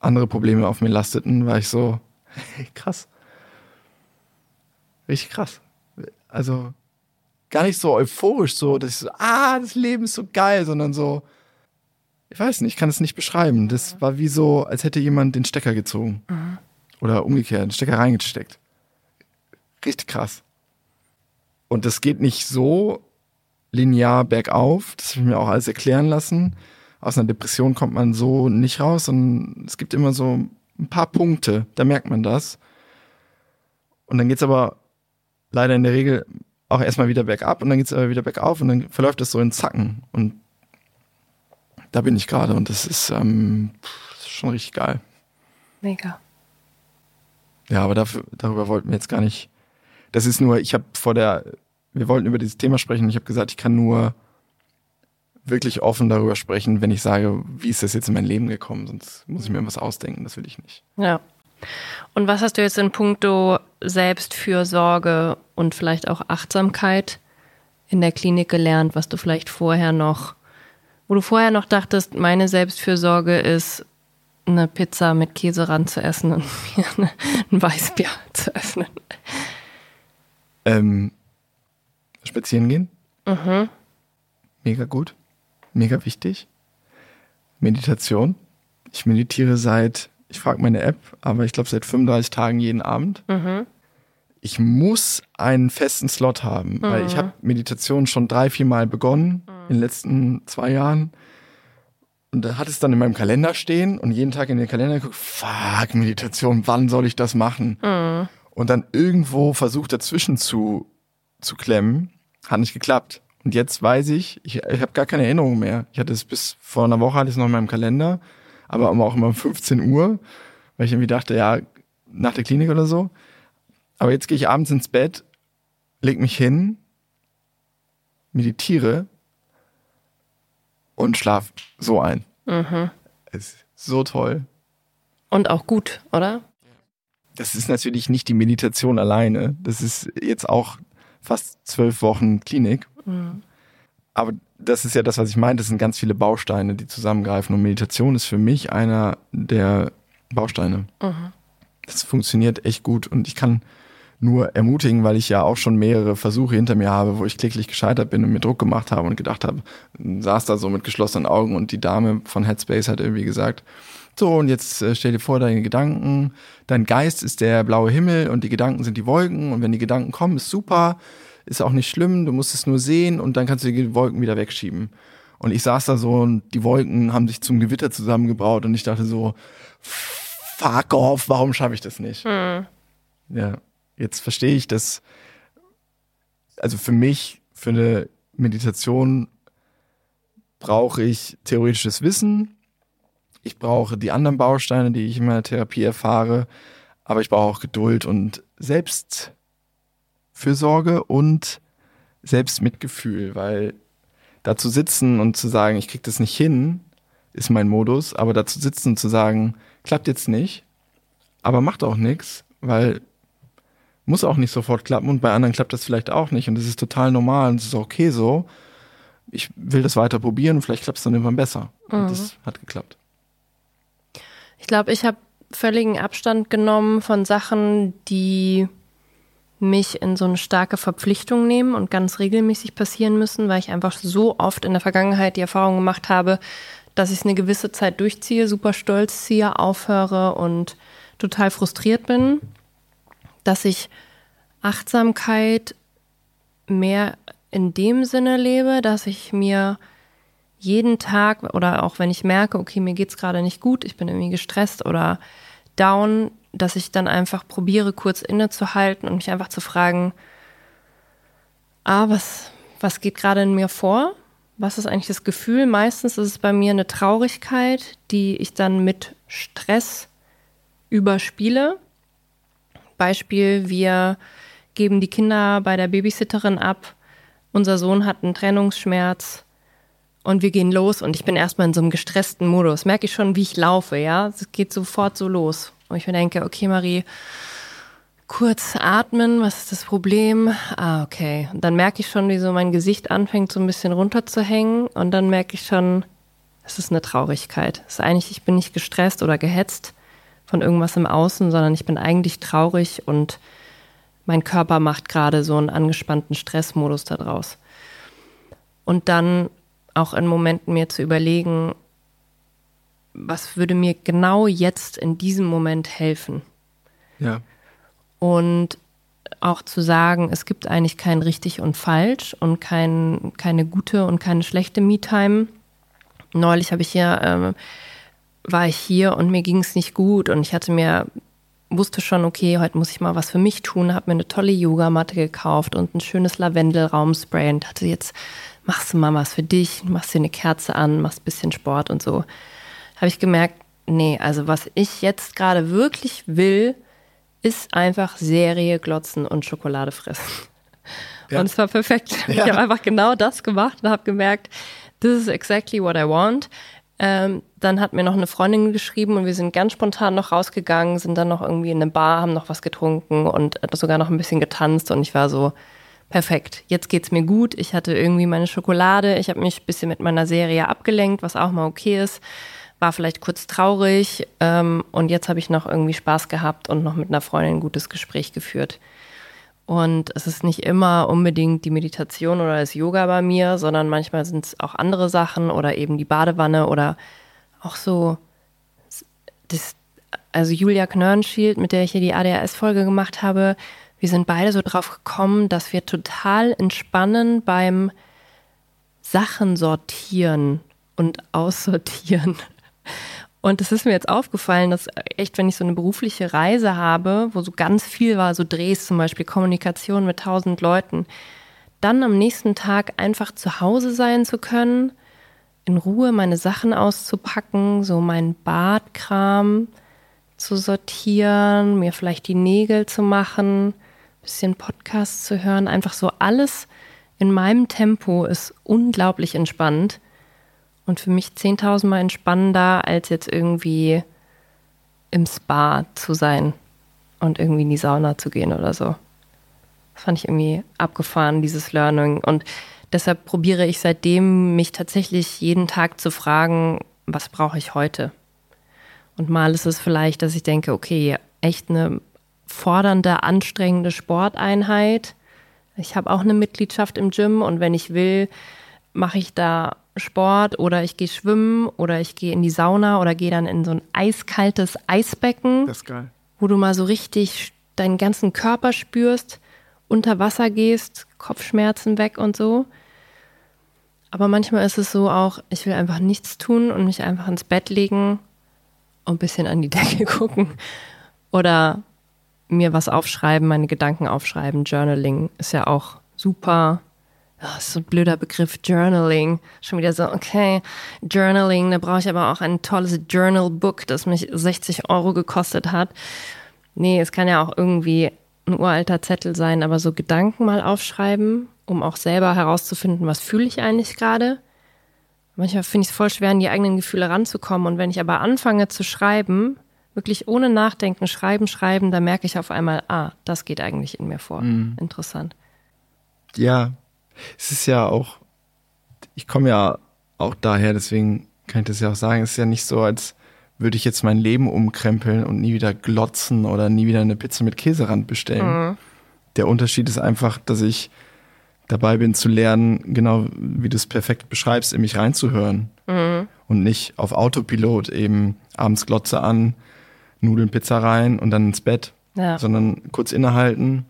andere Probleme auf mir lasteten, war ich so, [LAUGHS] hey, krass. Richtig krass. Also gar nicht so euphorisch, so, dass ich so, ah, das Leben ist so geil, sondern so, ich weiß nicht, ich kann es nicht beschreiben. Das war wie so, als hätte jemand den Stecker gezogen. Oder umgekehrt, den Stecker reingesteckt. Richtig krass. Und das geht nicht so linear bergauf, das habe ich mir auch alles erklären lassen. Aus einer Depression kommt man so nicht raus und es gibt immer so ein paar Punkte, da merkt man das. Und dann geht's aber leider in der Regel auch erstmal wieder bergab und dann geht's aber wieder bergauf und dann verläuft das so in Zacken. Und da bin ich gerade und das ist, ähm, das ist schon richtig geil. Mega. Ja, aber dafür, darüber wollten wir jetzt gar nicht. Das ist nur, ich habe vor der, wir wollten über dieses Thema sprechen. Ich habe gesagt, ich kann nur wirklich offen darüber sprechen, wenn ich sage, wie ist das jetzt in mein Leben gekommen, sonst muss ich mir was ausdenken, das will ich nicht. Ja. Und was hast du jetzt in puncto Selbstfürsorge und vielleicht auch Achtsamkeit in der Klinik gelernt, was du vielleicht vorher noch, wo du vorher noch dachtest, meine Selbstfürsorge ist, eine Pizza mit Käserand zu essen und [LAUGHS] mir ein Weißbier zu öffnen. Ähm, spazieren gehen. Mega gut. Mega wichtig. Meditation. Ich meditiere seit, ich frage meine App, aber ich glaube seit 35 Tagen jeden Abend. Ich muss einen festen Slot haben, weil ich habe Meditation schon drei, vier Mal begonnen in den letzten zwei Jahren. Und da hat es dann in meinem Kalender stehen und jeden Tag in den Kalender geguckt, fuck, Meditation, wann soll ich das machen? Und dann irgendwo versucht dazwischen zu, zu klemmen, hat nicht geklappt. Und jetzt weiß ich, ich, ich habe gar keine Erinnerung mehr. Ich hatte es bis vor einer Woche hatte ich es noch in meinem Kalender, aber auch immer um 15 Uhr, weil ich irgendwie dachte, ja, nach der Klinik oder so. Aber jetzt gehe ich abends ins Bett, leg mich hin, meditiere und schlaf so ein. Es ist so toll. Und auch gut, oder? Das ist natürlich nicht die Meditation alleine. Das ist jetzt auch fast zwölf Wochen Klinik. aber das ist ja das, was ich meinte. Das sind ganz viele Bausteine, die zusammengreifen. Und Meditation ist für mich einer der Bausteine. Mhm. Das funktioniert echt gut. Und ich kann nur ermutigen, weil ich ja auch schon mehrere Versuche hinter mir habe, wo ich kläglich gescheitert bin und mir Druck gemacht habe und gedacht habe, saß da so mit geschlossenen Augen und die Dame von Headspace hat irgendwie gesagt, so, und jetzt äh, stell dir vor, deine Gedanken, dein Geist ist der blaue Himmel und die Gedanken sind die Wolken. Und wenn die Gedanken kommen, ist super, ist auch nicht schlimm, du musst es nur sehen und dann kannst du die Wolken wieder wegschieben. Und ich saß da so und die Wolken haben sich zum Gewitter zusammengebraut und ich dachte so, fuck off, warum schaffe ich das nicht? Hm. Ja, jetzt verstehe ich das. Also für mich, für eine Meditation brauche ich theoretisches Wissen, ich brauche die anderen Bausteine, die ich in meiner Therapie erfahre, aber ich brauche auch Geduld und Selbstfürsorge und Selbstmitgefühl, weil da zu sitzen und zu sagen, ich krieg das nicht hin, ist mein Modus, aber da zu sitzen und zu sagen, klappt jetzt nicht, aber macht auch nichts, weil muss auch nicht sofort klappen und bei anderen klappt das vielleicht auch nicht und das ist total normal und es ist okay so. Ich will das weiter probieren und vielleicht klappt es dann irgendwann besser. Mhm. Und das hat geklappt. Ich glaube, ich habe völligen Abstand genommen von Sachen, die mich in so eine starke Verpflichtung nehmen und ganz regelmäßig passieren müssen, weil ich einfach so oft in der Vergangenheit die Erfahrung gemacht habe, dass ich es eine gewisse Zeit durchziehe, super stolz ziehe, aufhöre und total frustriert bin, dass ich Achtsamkeit mehr in dem Sinne lebe, dass ich mir jeden Tag oder auch wenn ich merke, okay, mir geht es gerade nicht gut, ich bin irgendwie gestresst oder down, dass ich dann einfach probiere, kurz innezuhalten und mich einfach zu fragen, ah, was, was geht gerade in mir vor? Was ist eigentlich das Gefühl? Meistens ist es bei mir eine Traurigkeit, die ich dann mit Stress überspiele. Beispiel, wir geben die Kinder bei der Babysitterin ab. Unser Sohn hat einen Trennungsschmerz und wir gehen los und ich bin erstmal in so einem gestressten Modus. Merke ich schon, wie ich laufe, ja. Es geht sofort so los. Und ich mir denke, okay, Marie, kurz atmen, was ist das Problem? Ah, okay. Und dann merke ich schon, wie so mein Gesicht anfängt so ein bisschen runterzuhängen und dann merke ich schon, es ist eine Traurigkeit. Es ist eigentlich, ich bin nicht gestresst oder gehetzt von irgendwas im Außen, sondern ich bin eigentlich traurig und mein Körper macht gerade so einen angespannten Stressmodus daraus. Und dann auch in Momenten mir zu überlegen, was würde mir genau jetzt in diesem Moment helfen. Ja. Und auch zu sagen, es gibt eigentlich kein richtig und falsch und kein, keine gute und keine schlechte Me-Time. Neulich habe ich hier, ähm, war ich hier und mir ging es nicht gut und ich hatte mir, wusste schon, okay, heute muss ich mal was für mich tun, habe mir eine tolle Yogamatte gekauft und ein schönes Lavendelraumspray und hatte jetzt machst du mal was für dich, machst dir eine Kerze an, machst ein bisschen Sport und so, habe ich gemerkt, nee, also was ich jetzt gerade wirklich will, ist einfach Serie glotzen und Schokolade fressen. Ja. Und es war perfekt. Ja. Ich habe einfach genau das gemacht und habe gemerkt, this is exactly what I want. Ähm, dann hat mir noch eine Freundin geschrieben und wir sind ganz spontan noch rausgegangen, sind dann noch irgendwie in eine Bar, haben noch was getrunken und sogar noch ein bisschen getanzt und ich war so, perfekt, jetzt geht's mir gut. Ich hatte irgendwie meine Schokolade, ich habe mich ein bisschen mit meiner Serie abgelenkt, was auch mal okay ist. War vielleicht kurz traurig ähm, und jetzt habe ich noch irgendwie Spaß gehabt und noch mit einer Freundin ein gutes Gespräch geführt. Und es ist nicht immer unbedingt die Meditation oder das Yoga bei mir, sondern manchmal sind es auch andere Sachen oder eben die Badewanne oder auch so das, also Julia Knörnschild, mit der ich hier die ADHS-Folge gemacht habe, wir sind beide so drauf gekommen, dass wir total entspannen beim Sachen sortieren und aussortieren. Und es ist mir jetzt aufgefallen, dass echt, wenn ich so eine berufliche Reise habe, wo so ganz viel war, so Drehs zum Beispiel, Kommunikation mit tausend Leuten, dann am nächsten Tag einfach zu Hause sein zu können, in Ruhe meine Sachen auszupacken, so mein Badkram zu sortieren, mir vielleicht die Nägel zu machen, bisschen Podcast zu hören. Einfach so alles in meinem Tempo ist unglaublich entspannt und für mich 10.000 Mal entspannender, als jetzt irgendwie im Spa zu sein und irgendwie in die Sauna zu gehen oder so. Das fand ich irgendwie abgefahren, dieses Learning. Und deshalb probiere ich seitdem, mich tatsächlich jeden Tag zu fragen, was brauche ich heute? Und mal ist es vielleicht, dass ich denke, okay, echt eine fordernde, anstrengende Sporteinheit. Ich habe auch eine Mitgliedschaft im Gym und wenn ich will, mache ich da Sport oder ich gehe schwimmen oder ich gehe in die Sauna oder gehe dann in so ein eiskaltes Eisbecken. Das ist geil. Wo du mal so richtig deinen ganzen Körper spürst, unter Wasser gehst, Kopfschmerzen weg und so. Aber manchmal ist es so auch, ich will einfach nichts tun und mich einfach ins Bett legen und ein bisschen an die Decke [LAUGHS] gucken. Oder mir was aufschreiben, meine Gedanken aufschreiben. Journaling ist ja auch super. Ist so ein blöder Begriff, Journaling. Schon wieder so, okay, Journaling, da brauche ich aber auch ein tolles Journal-Book, das mich 60 Euro gekostet hat. Nee, es kann ja auch irgendwie ein uralter Zettel sein, aber so Gedanken mal aufschreiben, um auch selber herauszufinden, was fühle ich eigentlich gerade. Manchmal finde ich es voll schwer, an die eigenen Gefühle ranzukommen. Und wenn ich aber anfange zu schreiben, wirklich ohne Nachdenken schreiben, schreiben, da merke ich auf einmal, ah, das geht eigentlich in mir vor. Mhm. Interessant. Ja, es ist ja auch, ich komme ja auch daher, deswegen kann ich das ja auch sagen, es ist ja nicht so, als würde ich jetzt mein Leben umkrempeln und nie wieder glotzen oder nie wieder eine Pizza mit Käserand bestellen. Mhm. Der Unterschied ist einfach, dass ich dabei bin zu lernen, genau wie du es perfekt beschreibst, in mich reinzuhören mhm. und nicht auf Autopilot eben abends Glotze an, Nudeln, Pizza rein und dann ins Bett, ja. sondern kurz innehalten,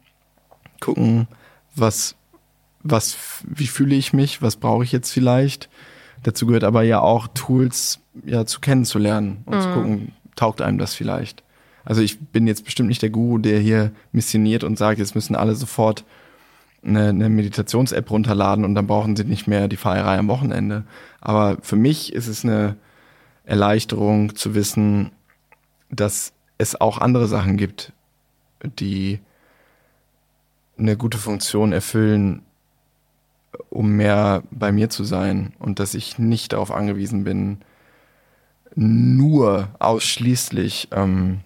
gucken, was, was, wie fühle ich mich, was brauche ich jetzt vielleicht. Dazu gehört aber ja auch Tools ja zu kennenzulernen und mhm. zu gucken, taugt einem das vielleicht. Also ich bin jetzt bestimmt nicht der Guru, der hier missioniert und sagt, jetzt müssen alle sofort eine, eine Meditations-App runterladen und dann brauchen sie nicht mehr die Feierei am Wochenende. Aber für mich ist es eine Erleichterung zu wissen, dass es auch andere Sachen gibt, die eine gute Funktion erfüllen, um mehr bei mir zu sein und dass ich nicht darauf angewiesen bin, nur ausschließlich ähm,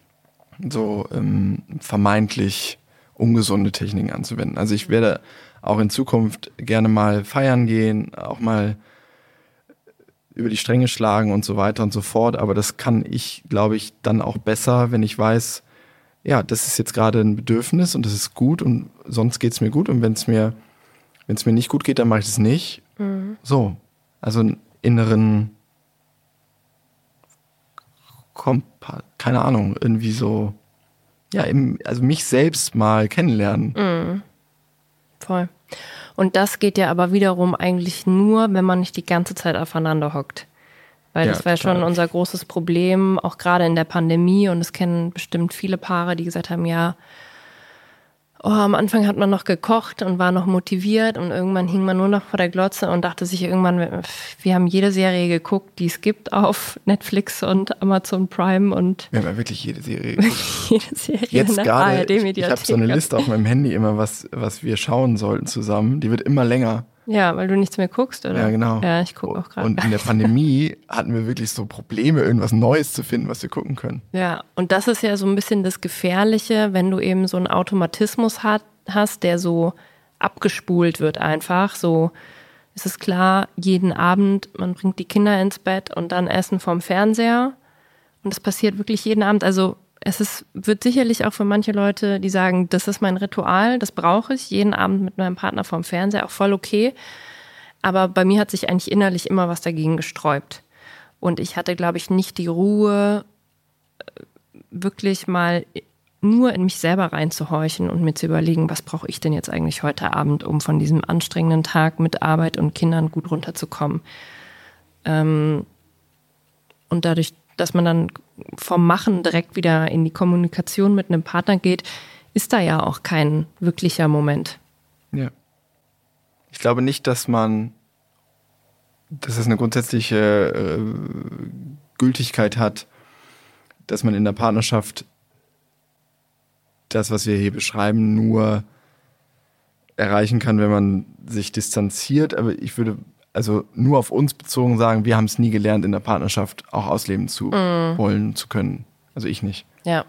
so ähm, vermeintlich ungesunde Techniken anzuwenden. Also ich werde auch in Zukunft gerne mal feiern gehen, auch mal über die Stränge schlagen und so weiter und so fort. Aber das kann ich, glaube ich, dann auch besser, wenn ich weiß, ja, das ist jetzt gerade ein Bedürfnis und das ist gut und sonst geht es mir gut. Und wenn es mir, wenn es mir nicht gut geht, dann mache ich es nicht. Mhm. So. Also einen inneren Kompa keine Ahnung, irgendwie so, ja, im, also mich selbst mal kennenlernen. Mhm. Voll. Und das geht ja aber wiederum eigentlich nur, wenn man nicht die ganze Zeit aufeinander hockt. Weil ja, das war schon unser großes Problem, auch gerade in der Pandemie. Und es kennen bestimmt viele Paare, die gesagt haben, ja, oh, am Anfang hat man noch gekocht und war noch motiviert und irgendwann hing man nur noch vor der Glotze und dachte sich irgendwann, wir haben jede Serie geguckt, die es gibt auf Netflix und Amazon Prime und wir haben ja wirklich jede Serie [LAUGHS] geguckt. jede Serie Jetzt gerade, ich, ich habe so eine Liste auf meinem Handy immer, was, was wir schauen sollten zusammen. Die wird immer länger. Ja, weil du nichts mehr guckst, oder? Ja, genau. Ja, ich gucke auch gerade. Und in der Pandemie hatten wir wirklich so Probleme, irgendwas Neues zu finden, was wir gucken können. Ja, und das ist ja so ein bisschen das Gefährliche, wenn du eben so einen Automatismus hat, hast, der so abgespult wird einfach. So ist es klar, jeden Abend, man bringt die Kinder ins Bett und dann Essen vom Fernseher. Und das passiert wirklich jeden Abend. Also es ist, wird sicherlich auch für manche Leute, die sagen, das ist mein Ritual, das brauche ich, jeden Abend mit meinem Partner vorm Fernseher, auch voll okay. Aber bei mir hat sich eigentlich innerlich immer was dagegen gesträubt. Und ich hatte, glaube ich, nicht die Ruhe, äh, wirklich mal nur in mich selber reinzuhorchen und mir zu überlegen, was brauche ich denn jetzt eigentlich heute Abend, um von diesem anstrengenden Tag mit Arbeit und Kindern gut runterzukommen. Ähm, und dadurch, dass man dann vom Machen direkt wieder in die Kommunikation mit einem Partner geht, ist da ja auch kein wirklicher Moment. Ja. Ich glaube nicht, dass man, dass es eine grundsätzliche äh, Gültigkeit hat, dass man in der Partnerschaft das, was wir hier beschreiben, nur erreichen kann, wenn man sich distanziert. Aber ich würde also nur auf uns bezogen sagen, wir haben es nie gelernt, in der Partnerschaft auch ausleben zu mm. wollen, zu können. Also ich nicht. Ja.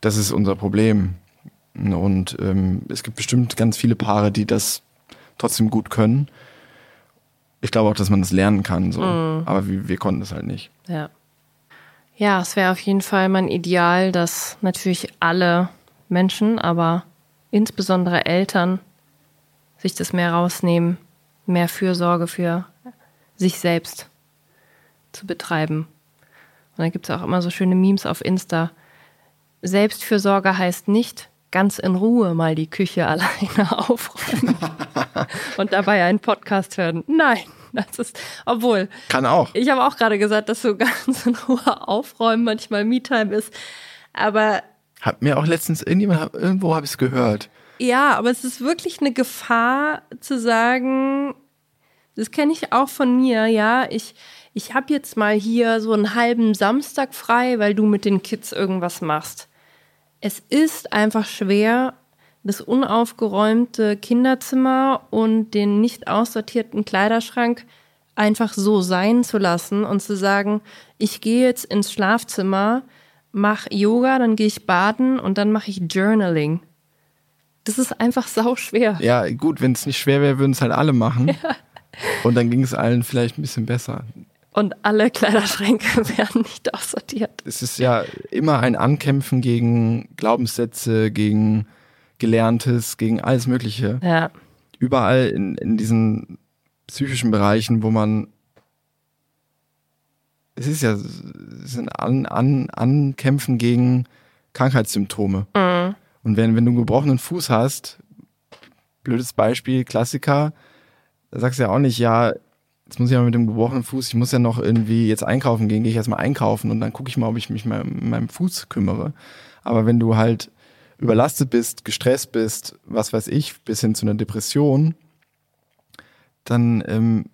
Das ist unser Problem. Und ähm, es gibt bestimmt ganz viele Paare, die das trotzdem gut können. Ich glaube auch, dass man das lernen kann, so. Aber wir, wir konnten das halt nicht. Ja. Ja, es wäre auf jeden Fall mein Ideal, dass natürlich alle Menschen, aber insbesondere Eltern sich das mehr rausnehmen, mehr Fürsorge für sich selbst zu betreiben. Und dann gibt es auch immer so schöne Memes auf Insta. Selbstfürsorge heißt nicht ganz in Ruhe mal die Küche [LAUGHS] alleine aufräumen [LAUGHS] und dabei einen Podcast hören. Nein, das ist, obwohl, Kann auch. ich habe auch gerade gesagt, dass so [LAUGHS] ganz in Ruhe aufräumen manchmal Me-Time ist. Aber Hat mir auch letztens irgendjemand, irgendwo habe ich es gehört. Ja, aber es ist wirklich eine Gefahr zu sagen, das kenne ich auch von mir, ja, ich, ich habe jetzt mal hier so einen halben Samstag frei, weil du mit den Kids irgendwas machst. Es ist einfach schwer, das unaufgeräumte Kinderzimmer und den nicht aussortierten Kleiderschrank einfach so sein zu lassen und zu sagen, ich gehe jetzt ins Schlafzimmer, mache Yoga, dann gehe ich baden und dann mache ich Journaling. Das ist einfach sau schwer. Ja, gut, wenn es nicht schwer wäre, würden es halt alle machen. [LAUGHS] Und dann ging es allen vielleicht ein bisschen besser. Und alle Kleiderschränke [LAUGHS] werden nicht aussortiert. Es ist ja immer ein Ankämpfen gegen Glaubenssätze, gegen Gelerntes, gegen alles Mögliche. Ja. Überall in, in diesen psychischen Bereichen, wo man. Es ist ja es sind an, an, Ankämpfen gegen Krankheitssymptome. Und wenn, wenn du einen gebrochenen Fuß hast, blödes Beispiel, Klassiker, da sagst du ja auch nicht, ja, jetzt muss ich ja mit dem gebrochenen Fuß, ich muss ja noch irgendwie jetzt einkaufen gehen, gehe ich erstmal einkaufen und dann gucke ich mal, ob ich mich mal um meinem Fuß kümmere. Aber wenn du halt überlastet bist, gestresst bist, was weiß ich, bis hin zu einer Depression, dann ähm,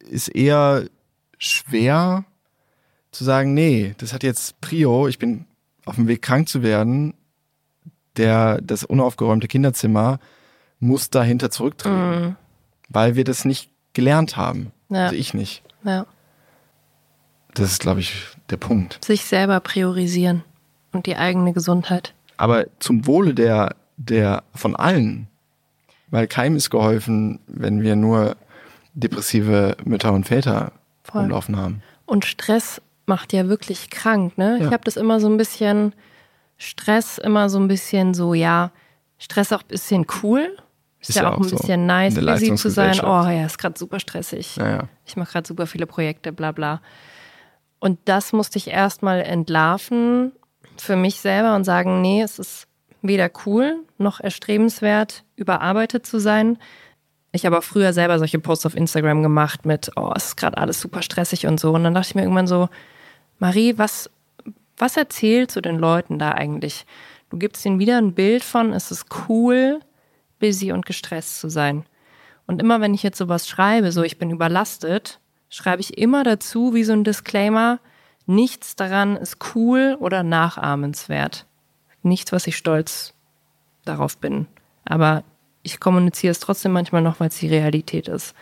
ist eher schwer zu sagen, nee, das hat jetzt Prio, ich bin auf dem Weg krank zu werden, der, das unaufgeräumte Kinderzimmer muss dahinter zurücktreten, weil wir das nicht gelernt haben. Ja. Also ich nicht. ja. Das ist, glaube ich, der Punkt. Sich selber priorisieren und die eigene Gesundheit. Aber zum Wohle der, der von allen, weil keinem ist geholfen, wenn wir nur depressive Mütter und Väter Voll. rumlaufen haben. Und Stress macht ja wirklich krank, ne? Ja. Ich habe das immer so ein bisschen, Stress immer so ein bisschen so, ja, Stress auch ein bisschen cool. Ist, Ist ja, ja auch auch ein so bisschen nice, busy zu sein. Oh ja, ist gerade super stressig. Naja. Ich mache gerade super viele Projekte, bla bla. Und das musste ich erstmal entlarven für mich selber und sagen, nee, es ist weder cool noch erstrebenswert, überarbeitet zu sein. Ich habe auch früher selber solche Posts auf Instagram gemacht mit, oh, es ist gerade alles super stressig und so. Und dann dachte ich mir irgendwann so, Marie, was, was erzählst du den Leuten da eigentlich? Du gibst ihnen wieder ein Bild von, es ist cool, busy und gestresst zu sein. Und immer wenn ich jetzt sowas schreibe, so ich bin überlastet, schreibe ich immer dazu wie so ein Disclaimer, nichts daran ist cool oder nachahmenswert. Nichts, was ich stolz darauf bin. Aber ich kommuniziere es trotzdem manchmal noch, weil es die Realität ist.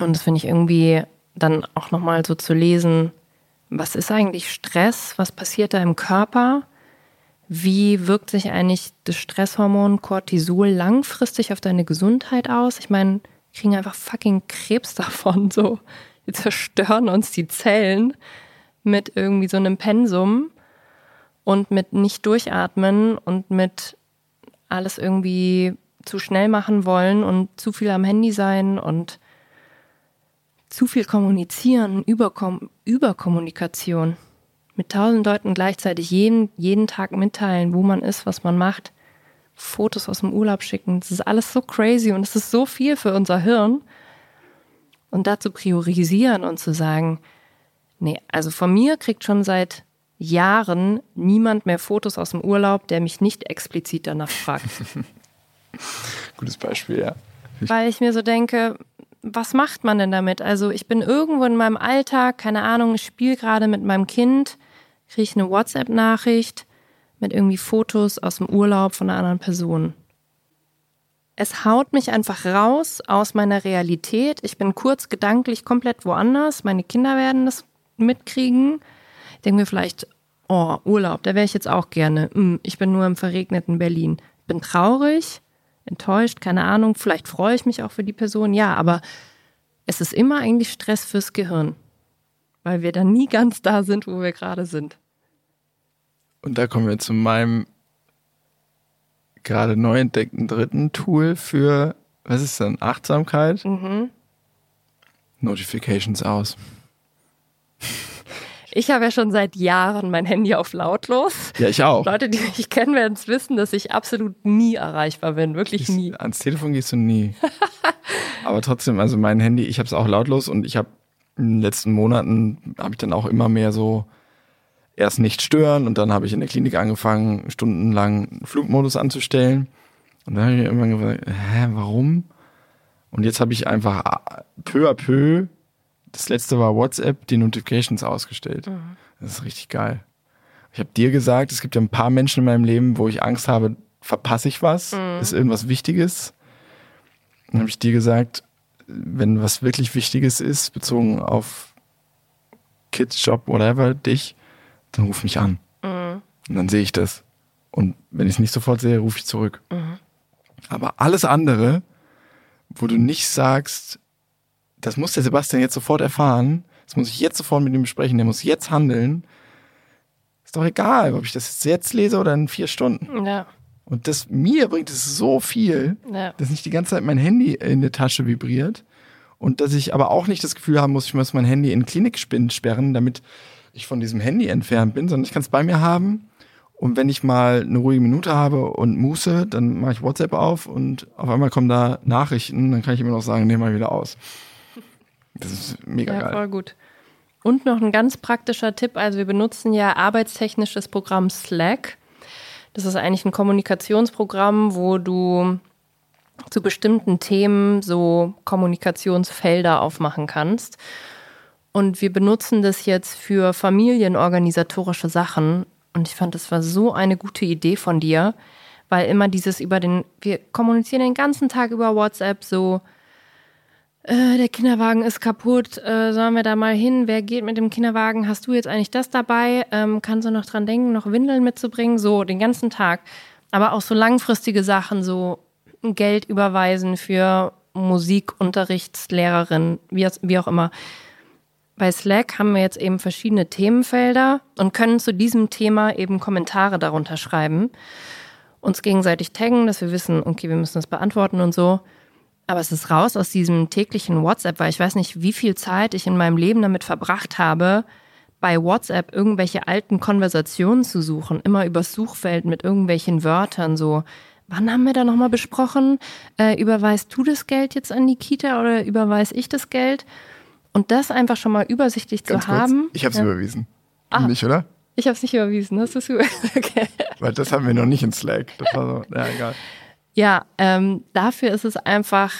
Und das finde ich irgendwie dann auch nochmal so zu lesen, was ist eigentlich Stress? Was passiert da im Körper? Wie wirkt sich eigentlich das Stresshormon Cortisol langfristig auf deine Gesundheit aus? Ich meine, kriegen einfach fucking Krebs [LAUGHS] davon. So, wir zerstören uns die Zellen mit irgendwie so einem Pensum und mit nicht durchatmen und mit alles irgendwie zu schnell machen wollen und zu viel am Handy sein und zu viel kommunizieren, Überkom Überkommunikation. Mit tausend Leuten gleichzeitig jeden, jeden Tag mitteilen, wo man ist, was man macht. Fotos aus dem Urlaub schicken. Das ist alles so crazy und es ist so viel für unser Hirn. Und dazu priorisieren und zu sagen, nee, also von mir kriegt schon seit Jahren niemand mehr Fotos aus dem Urlaub, der mich nicht explizit danach fragt. [LAUGHS] Gutes Beispiel, ja. Weil ich mir so denke, was macht man denn damit? Also ich bin irgendwo in meinem Alltag, keine Ahnung, ich spiele gerade mit meinem Kind, kriege ich eine WhatsApp-Nachricht mit irgendwie Fotos aus dem Urlaub von einer anderen Person. Es haut mich einfach raus aus meiner Realität. Ich bin kurz gedanklich komplett woanders. Meine Kinder werden das mitkriegen. Ich denke mir vielleicht, oh, Urlaub, da wäre ich jetzt auch gerne. Hm, Ich bin nur im verregneten Berlin. Bin traurig, enttäuscht, keine Ahnung, vielleicht freue ich mich auch für die Person, ja, aber es ist immer eigentlich Stress fürs Gehirn, weil wir dann nie ganz da sind, wo wir gerade sind. Und da kommen wir zu meinem gerade neu entdeckten dritten Tool für, was ist denn, Achtsamkeit? Mhm. Notifications aus. Ich habe ja schon seit Jahren mein Handy auf lautlos. Ja, ich auch. Leute, die mich kennen, werden es wissen, dass ich absolut nie erreichbar bin. Wirklich nie. Ans Telefon gehst du nie. [LAUGHS] Aber trotzdem, also mein Handy, ich habe es auch lautlos und ich habe in den letzten Monaten, habe ich dann auch immer mehr so erst nicht stören und dann habe ich in der Klinik angefangen, stundenlang Flugmodus anzustellen. Und dann habe ich mir irgendwann gefragt, hä, warum? Und jetzt habe ich einfach peu à peu das letzte war WhatsApp, die Notifications ausgestellt. Mhm. Das ist richtig geil. Ich habe dir gesagt, es gibt ja ein paar Menschen in meinem Leben, wo ich Angst habe, verpasse ich was, Mhm. ist irgendwas Wichtiges. Dann habe ich dir gesagt, wenn was wirklich Wichtiges ist, bezogen auf Kids, Job, whatever, dich, dann ruf mich an. Mhm. Und dann sehe ich das. Und wenn ich es nicht sofort sehe, rufe ich zurück. Mhm. Aber alles andere, wo du nicht sagst, das muss der Sebastian jetzt sofort erfahren, das muss ich jetzt sofort mit ihm besprechen, der muss jetzt handeln, ist doch egal, ob ich das jetzt lese oder in vier Stunden. Ja, Und das mir bringt es so viel, ja. dass nicht die ganze Zeit mein Handy in der Tasche vibriert und dass ich aber auch nicht das Gefühl haben muss, ich muss mein Handy in Klinikspind sperren, damit ich von diesem Handy entfernt bin, sondern ich kann es bei mir haben. Und wenn ich mal eine ruhige Minute habe und Muße, dann mache ich WhatsApp auf und auf einmal kommen da Nachrichten, dann kann ich immer noch sagen, nehme mal wieder aus. Das ist mega Ja, geil. voll gut. Und noch ein ganz praktischer Tipp. Also wir benutzen ja arbeitstechnisch das Programm Slack. Das ist eigentlich ein Kommunikationsprogramm, wo du zu bestimmten Themen so Kommunikationsfelder aufmachen kannst. Und wir benutzen das jetzt für familienorganisatorische Sachen. Und ich fand, das war so eine gute Idee von dir, weil immer dieses über den, wir kommunizieren den ganzen Tag über WhatsApp so, äh, der Kinderwagen ist kaputt, äh, sollen wir da mal hin? Wer geht mit dem Kinderwagen? Hast du jetzt eigentlich das dabei? Ähm, kannst du noch dran denken, noch Windeln mitzubringen? So, den ganzen Tag. Aber auch so langfristige Sachen, so Geld überweisen für Musikunterrichtslehrerin, wie, wie auch immer. Bei Slack haben wir jetzt eben verschiedene Themenfelder und können zu diesem Thema eben Kommentare darunter schreiben, uns gegenseitig taggen, dass wir wissen, okay, wir müssen das beantworten und so. Aber es ist raus aus diesem täglichen WhatsApp, weil ich weiß nicht, wie viel Zeit ich in meinem Leben damit verbracht habe, bei WhatsApp irgendwelche alten Konversationen zu suchen, immer übers Suchfeld mit irgendwelchen Wörtern so. Wann haben wir da nochmal besprochen? Äh, überweist du das Geld jetzt an die Kita oder überweis ich das Geld? Und das einfach schon mal übersichtlich Ganz zu kurz, haben. ich habe es ja. überwiesen. Ah. Nicht, oder? Ich habe es nicht überwiesen, hast du es überwiesen? [LAUGHS] Okay. Weil das haben wir noch nicht in Slack. Das war so, ja, egal. Ja, ähm, dafür ist es einfach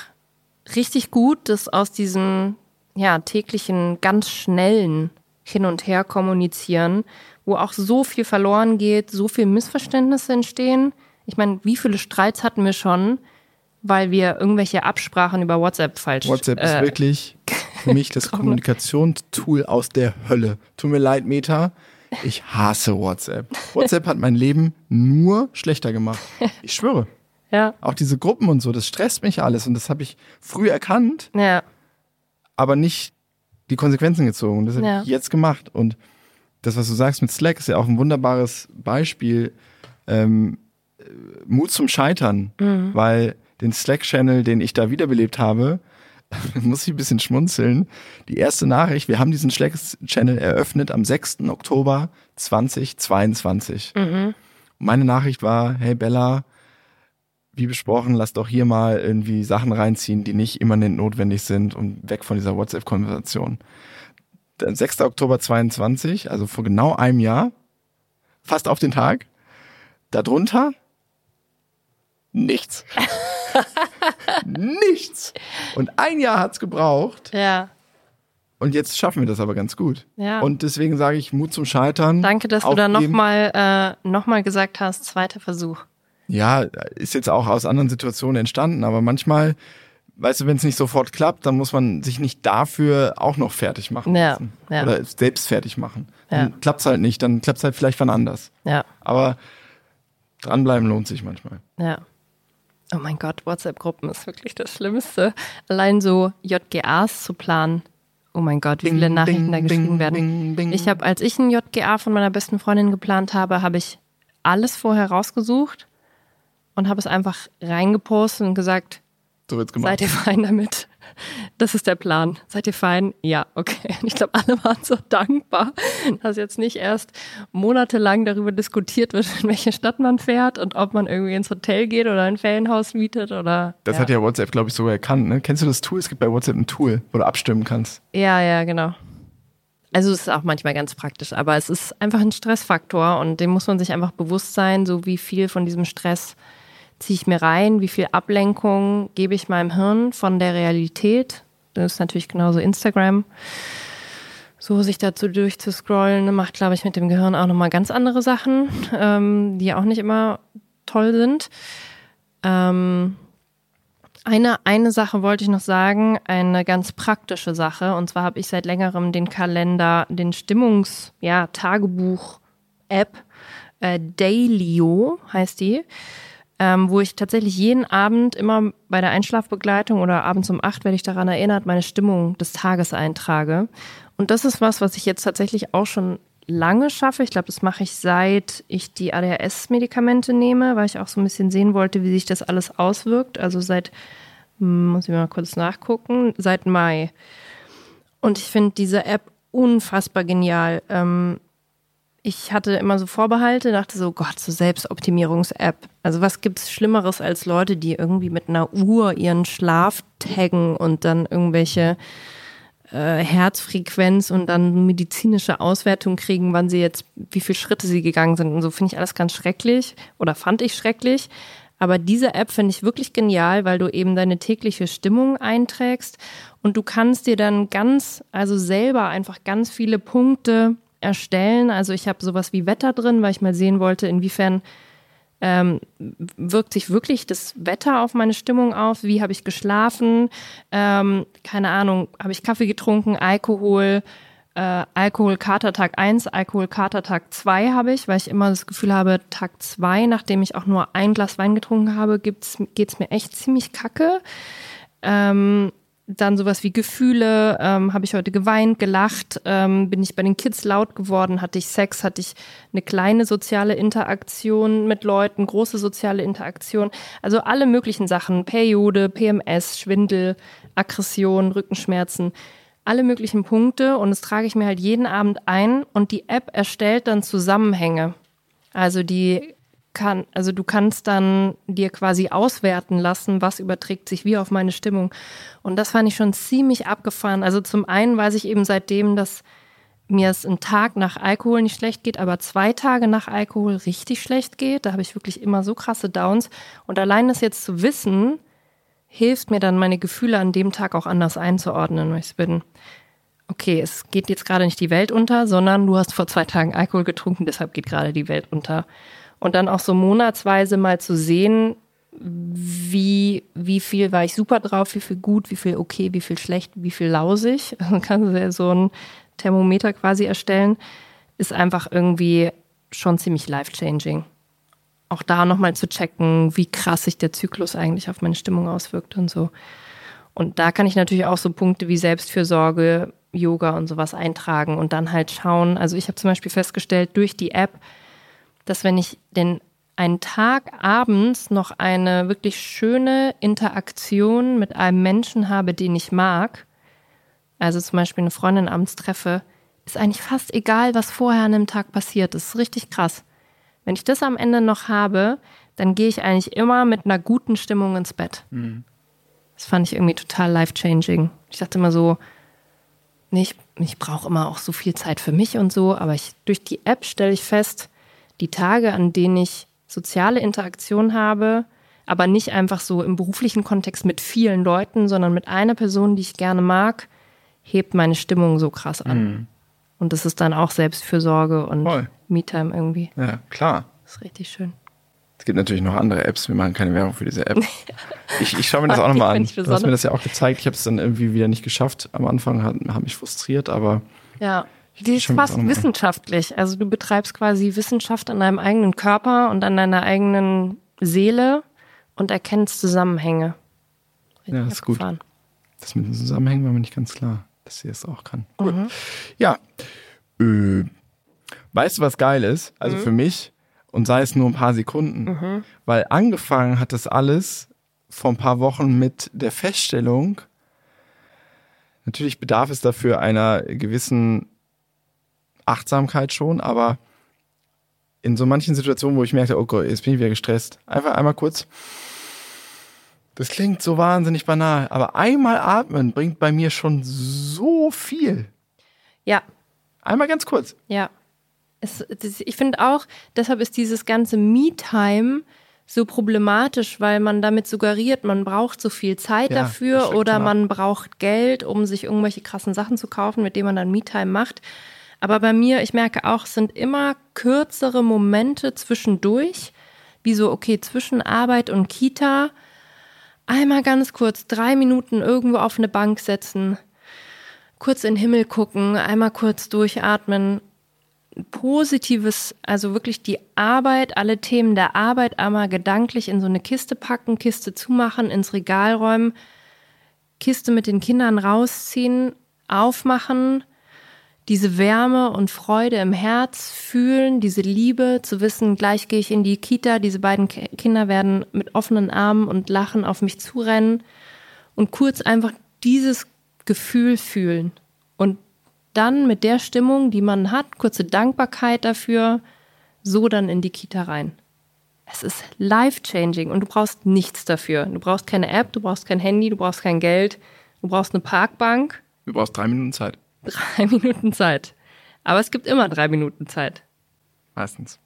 richtig gut, das aus diesem ja, täglichen, ganz schnellen Hin- und Her kommunizieren, wo auch so viel verloren geht, so viel Missverständnisse entstehen. Ich meine, wie viele Streits hatten wir schon, weil wir irgendwelche Absprachen über WhatsApp falsch WhatsApp ist äh, wirklich für mich das [LAUGHS] Kommunikationstool aus der Hölle. Tut mir leid, Meta. Ich hasse WhatsApp. WhatsApp hat mein Leben nur schlechter gemacht. Ich schwöre. Ja, Auch diese Gruppen und so, das stresst mich alles und das habe ich früh erkannt, ja, aber nicht die Konsequenzen gezogen. Das habe Ja. ich jetzt gemacht. Und das, was du sagst mit Slack, ist ja auch ein wunderbares Beispiel. Ähm, äh, Mut zum Scheitern, weil den Slack-Channel, den ich da wiederbelebt habe, [LAUGHS] muss ich ein bisschen schmunzeln. Die erste Nachricht, wir haben diesen Slack-Channel eröffnet am 6. Oktober 2022. Meine Nachricht war, hey Bella, wie besprochen, lass doch hier mal irgendwie Sachen reinziehen, die nicht immanent notwendig sind und weg von dieser WhatsApp-Konversation. Der 6. Oktober 22, also vor genau einem Jahr, fast auf den Tag, darunter nichts. [LAUGHS] nichts. Und ein Jahr hat's gebraucht ja. und jetzt schaffen wir das aber ganz gut. Ja. Und deswegen sage ich Mut zum Scheitern. Danke, dass du da aufgeben. nochmal äh, noch mal gesagt hast, zweiter Versuch. Ja, ist jetzt auch aus anderen Situationen entstanden, aber manchmal, weißt du, wenn es nicht sofort klappt, dann muss man sich nicht dafür auch noch fertig machen Ja, ja. Oder selbst fertig machen. Ja. Dann klappt's halt nicht, dann klappt's halt vielleicht wann anders. Ja, Aber dranbleiben lohnt sich manchmal. ja. Oh mein Gott, WhatsApp-Gruppen ist wirklich das Schlimmste. Allein so JGAs zu planen. Oh mein Gott, wie viele Nachrichten bing, da geschrieben bing, werden. Ich habe, als ich ein JGA von meiner besten Freundin geplant habe, habe ich alles vorher rausgesucht und habe es einfach reingepostet und gesagt, So wird's gemacht. seid ihr fein damit? Das ist der Plan. Seid ihr fein? Ja, okay. Und [LAUGHS] ich glaube, alle waren so dankbar, dass jetzt nicht erst monatelang darüber diskutiert wird, in welche Stadt man fährt und ob man irgendwie ins Hotel geht oder ein Ferienhaus mietet oder. Das ja. hat ja WhatsApp, glaube ich, sogar erkannt. Ne? Kennst du das Tool? Es gibt bei WhatsApp ein Tool, wo du abstimmen kannst. Ja, ja, genau. Also es ist auch manchmal ganz praktisch, aber es ist einfach ein Stressfaktor und dem muss man sich einfach bewusst sein, so wie viel von diesem Stress ziehe ich mir rein, wie viel Ablenkung gebe ich meinem Hirn von der Realität. Das ist natürlich genauso Instagram. So sich dazu durchzuscrollen, macht, glaube ich, mit dem Gehirn auch nochmal ganz andere Sachen, ähm, die auch nicht immer toll sind. Ähm, eine, eine Sache wollte ich noch sagen, eine ganz praktische Sache. Und zwar habe ich seit längerem den Kalender, den Stimmungs-, ja, Tagebuch-App, äh, Dailyo heißt die, ähm, wo ich tatsächlich jeden Abend immer bei der Einschlafbegleitung oder abends um acht werde ich daran erinnert, meine Stimmung des Tages eintrage. Und das ist was, was ich jetzt tatsächlich auch schon lange schaffe. Ich glaube, das mache ich seit ich die ADHS-Medikamente nehme, weil ich auch so ein bisschen sehen wollte, wie sich das alles auswirkt. Also seit, hm, muss ich mal kurz nachgucken, seit Mai. Und ich finde diese App unfassbar genial. Ähm, ich hatte immer so Vorbehalte, dachte so, Gott, so Selbstoptimierungs-App. Also was gibt's Schlimmeres als Leute, die irgendwie mit einer Uhr ihren Schlaf taggen und dann irgendwelche äh, Herzfrequenz und dann medizinische Auswertung kriegen, wann sie jetzt, wie viele Schritte sie gegangen sind. Und so finde ich alles ganz schrecklich oder fand ich schrecklich. Aber diese App finde ich wirklich genial, weil du eben deine tägliche Stimmung einträgst und du kannst dir dann ganz, also selber einfach ganz viele Punkte erstellen. Also ich habe sowas wie Wetter drin, weil ich mal sehen wollte, inwiefern ähm, wirkt sich wirklich das Wetter auf meine Stimmung auf? Wie habe ich geschlafen? Ähm, keine Ahnung, habe ich Kaffee getrunken, Alkohol, äh, Alkohol-Katertag 1, Alkohol-Katertag 2 habe ich, weil ich immer das Gefühl habe, Tag 2, nachdem ich auch nur ein Glas Wein getrunken habe, geht es mir echt ziemlich kacke. Ähm, dann sowas wie Gefühle, ähm, habe ich heute geweint, gelacht, ähm, bin ich bei den Kids laut geworden, hatte ich Sex, hatte ich eine kleine soziale Interaktion mit Leuten, große soziale Interaktion, also alle möglichen Sachen, Periode, PMS, Schwindel, Aggression, Rückenschmerzen, alle möglichen Punkte und das trage ich mir halt jeden Abend ein und die App erstellt dann Zusammenhänge. Also die kann, also du kannst dann dir quasi auswerten lassen, was überträgt sich wie auf meine Stimmung. Und das fand ich schon ziemlich abgefahren. Also zum einen weiß ich eben seitdem, dass mir es einen Tag nach Alkohol nicht schlecht geht, aber zwei Tage nach Alkohol richtig schlecht geht. Da habe ich wirklich immer so krasse Downs. Und allein das jetzt zu wissen, hilft mir dann, meine Gefühle an dem Tag auch anders einzuordnen, weil ich bin, okay, es geht jetzt gerade nicht die Welt unter, sondern du hast vor zwei Tagen Alkohol getrunken, deshalb geht gerade die Welt unter. Und dann auch so monatsweise mal zu sehen, wie, wie viel war ich super drauf, wie viel gut, wie viel okay, wie viel schlecht, wie viel lausig. [LAUGHS] Also kannst du ja so ein Thermometer quasi erstellen, ist einfach irgendwie schon ziemlich life-changing. Auch da nochmal zu checken, wie krass sich der Zyklus eigentlich auf meine Stimmung auswirkt und so. Und da kann ich natürlich auch so Punkte wie Selbstfürsorge, Yoga und sowas eintragen und dann halt schauen. Also ich habe zum Beispiel festgestellt, durch die App, dass wenn ich den einen Tag abends noch eine wirklich schöne Interaktion mit einem Menschen habe, den ich mag, also zum Beispiel eine Freundin abends treffe, ist eigentlich fast egal, was vorher an dem Tag passiert. Das ist richtig krass. Wenn ich das am Ende noch habe, dann gehe ich eigentlich immer mit einer guten Stimmung ins Bett. Mhm. Das fand ich irgendwie total life-changing. Ich dachte immer so, nee, ich, ich brauche immer auch so viel Zeit für mich und so, aber ich, durch die App stelle ich fest, die Tage, an denen ich soziale Interaktion habe, aber nicht einfach so im beruflichen Kontext mit vielen Leuten, sondern mit einer Person, die ich gerne mag, hebt meine Stimmung so krass an. Mhm. Und das ist dann auch Selbstfürsorge und Me-Time irgendwie. Ja, klar. Das ist richtig schön. Es gibt natürlich noch andere Apps, wir machen keine Werbung für diese App. [LAUGHS] Ich, ich schaue mir das auch nochmal an. Du hast mir das ja auch gezeigt. Ich habe es dann irgendwie wieder nicht geschafft. Am Anfang hat, hat mich frustriert, aber. Ja. Die ist fast wissenschaftlich. Also du betreibst quasi Wissenschaft an deinem eigenen Körper und an deiner eigenen Seele und erkennt Zusammenhänge. Richtig Ja, das ist gut. abgefahren. Das mit den Zusammenhängen war mir nicht ganz klar, dass sie das auch kann. Cool. Ja. Äh, weißt du, was geil ist? Also für mich, und sei es nur ein paar Sekunden, weil angefangen hat das alles vor ein paar Wochen mit der Feststellung, natürlich bedarf es dafür einer gewissen Achtsamkeit schon, aber in so manchen Situationen, wo ich merkte, oh Gott, jetzt bin ich wieder gestresst, einfach einmal kurz das klingt so wahnsinnig banal, aber einmal atmen bringt bei mir schon so viel. Ja, Einmal ganz kurz. Ja. Es, ich finde auch, deshalb ist dieses ganze Me-Time so problematisch, weil man damit suggeriert, man braucht so viel Zeit Ja, dafür oder man braucht Geld, um sich irgendwelche krassen Sachen zu kaufen, mit denen man dann Me-Time macht. Aber bei mir, ich merke auch, sind immer kürzere Momente zwischendurch, wie so, okay, zwischen Arbeit und Kita, einmal ganz kurz drei Minuten irgendwo auf eine Bank setzen, kurz in den Himmel gucken, einmal kurz durchatmen, positives, also wirklich die Arbeit, alle Themen der Arbeit einmal gedanklich in so eine Kiste packen, Kiste zumachen, ins Regal räumen, Kiste mit den Kindern rausziehen, aufmachen, diese Wärme und Freude im Herz fühlen, diese Liebe, zu wissen, gleich gehe ich in die Kita, diese beiden Ki- Kinder werden mit offenen Armen und Lachen auf mich zurennen und kurz einfach dieses Gefühl fühlen und dann mit der Stimmung, die man hat, kurze Dankbarkeit dafür, so dann in die Kita rein. Es ist life-changing und du brauchst nichts dafür. Du brauchst keine App, du brauchst kein Handy, du brauchst kein Geld, du brauchst eine Parkbank, Du brauchst drei Minuten Zeit. Drei [LAUGHS] Minuten Zeit. Aber es gibt immer drei Minuten Zeit. Meistens.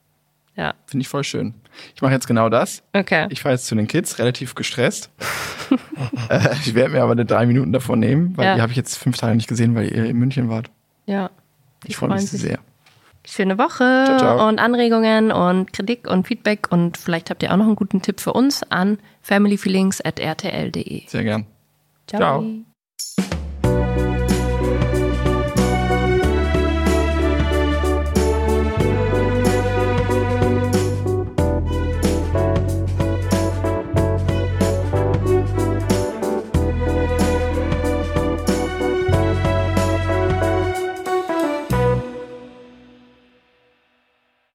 Ja, Finde ich voll schön. Ich mache jetzt genau das. okay. Ich fahre jetzt zu den Kids, relativ gestresst. [LAUGHS] äh, ich werde mir aber eine drei Minuten davon nehmen, weil Ja. die habe ich jetzt fünf Tage nicht gesehen, weil ihr in München wart. ja. Ich freue mich sehr. Schöne Woche Ciao, ciao. und Anregungen und Kritik und Feedback und vielleicht habt ihr auch noch einen guten Tipp für uns an familyfeelings.rtl.de. Sehr gern. Ciao. Ciao.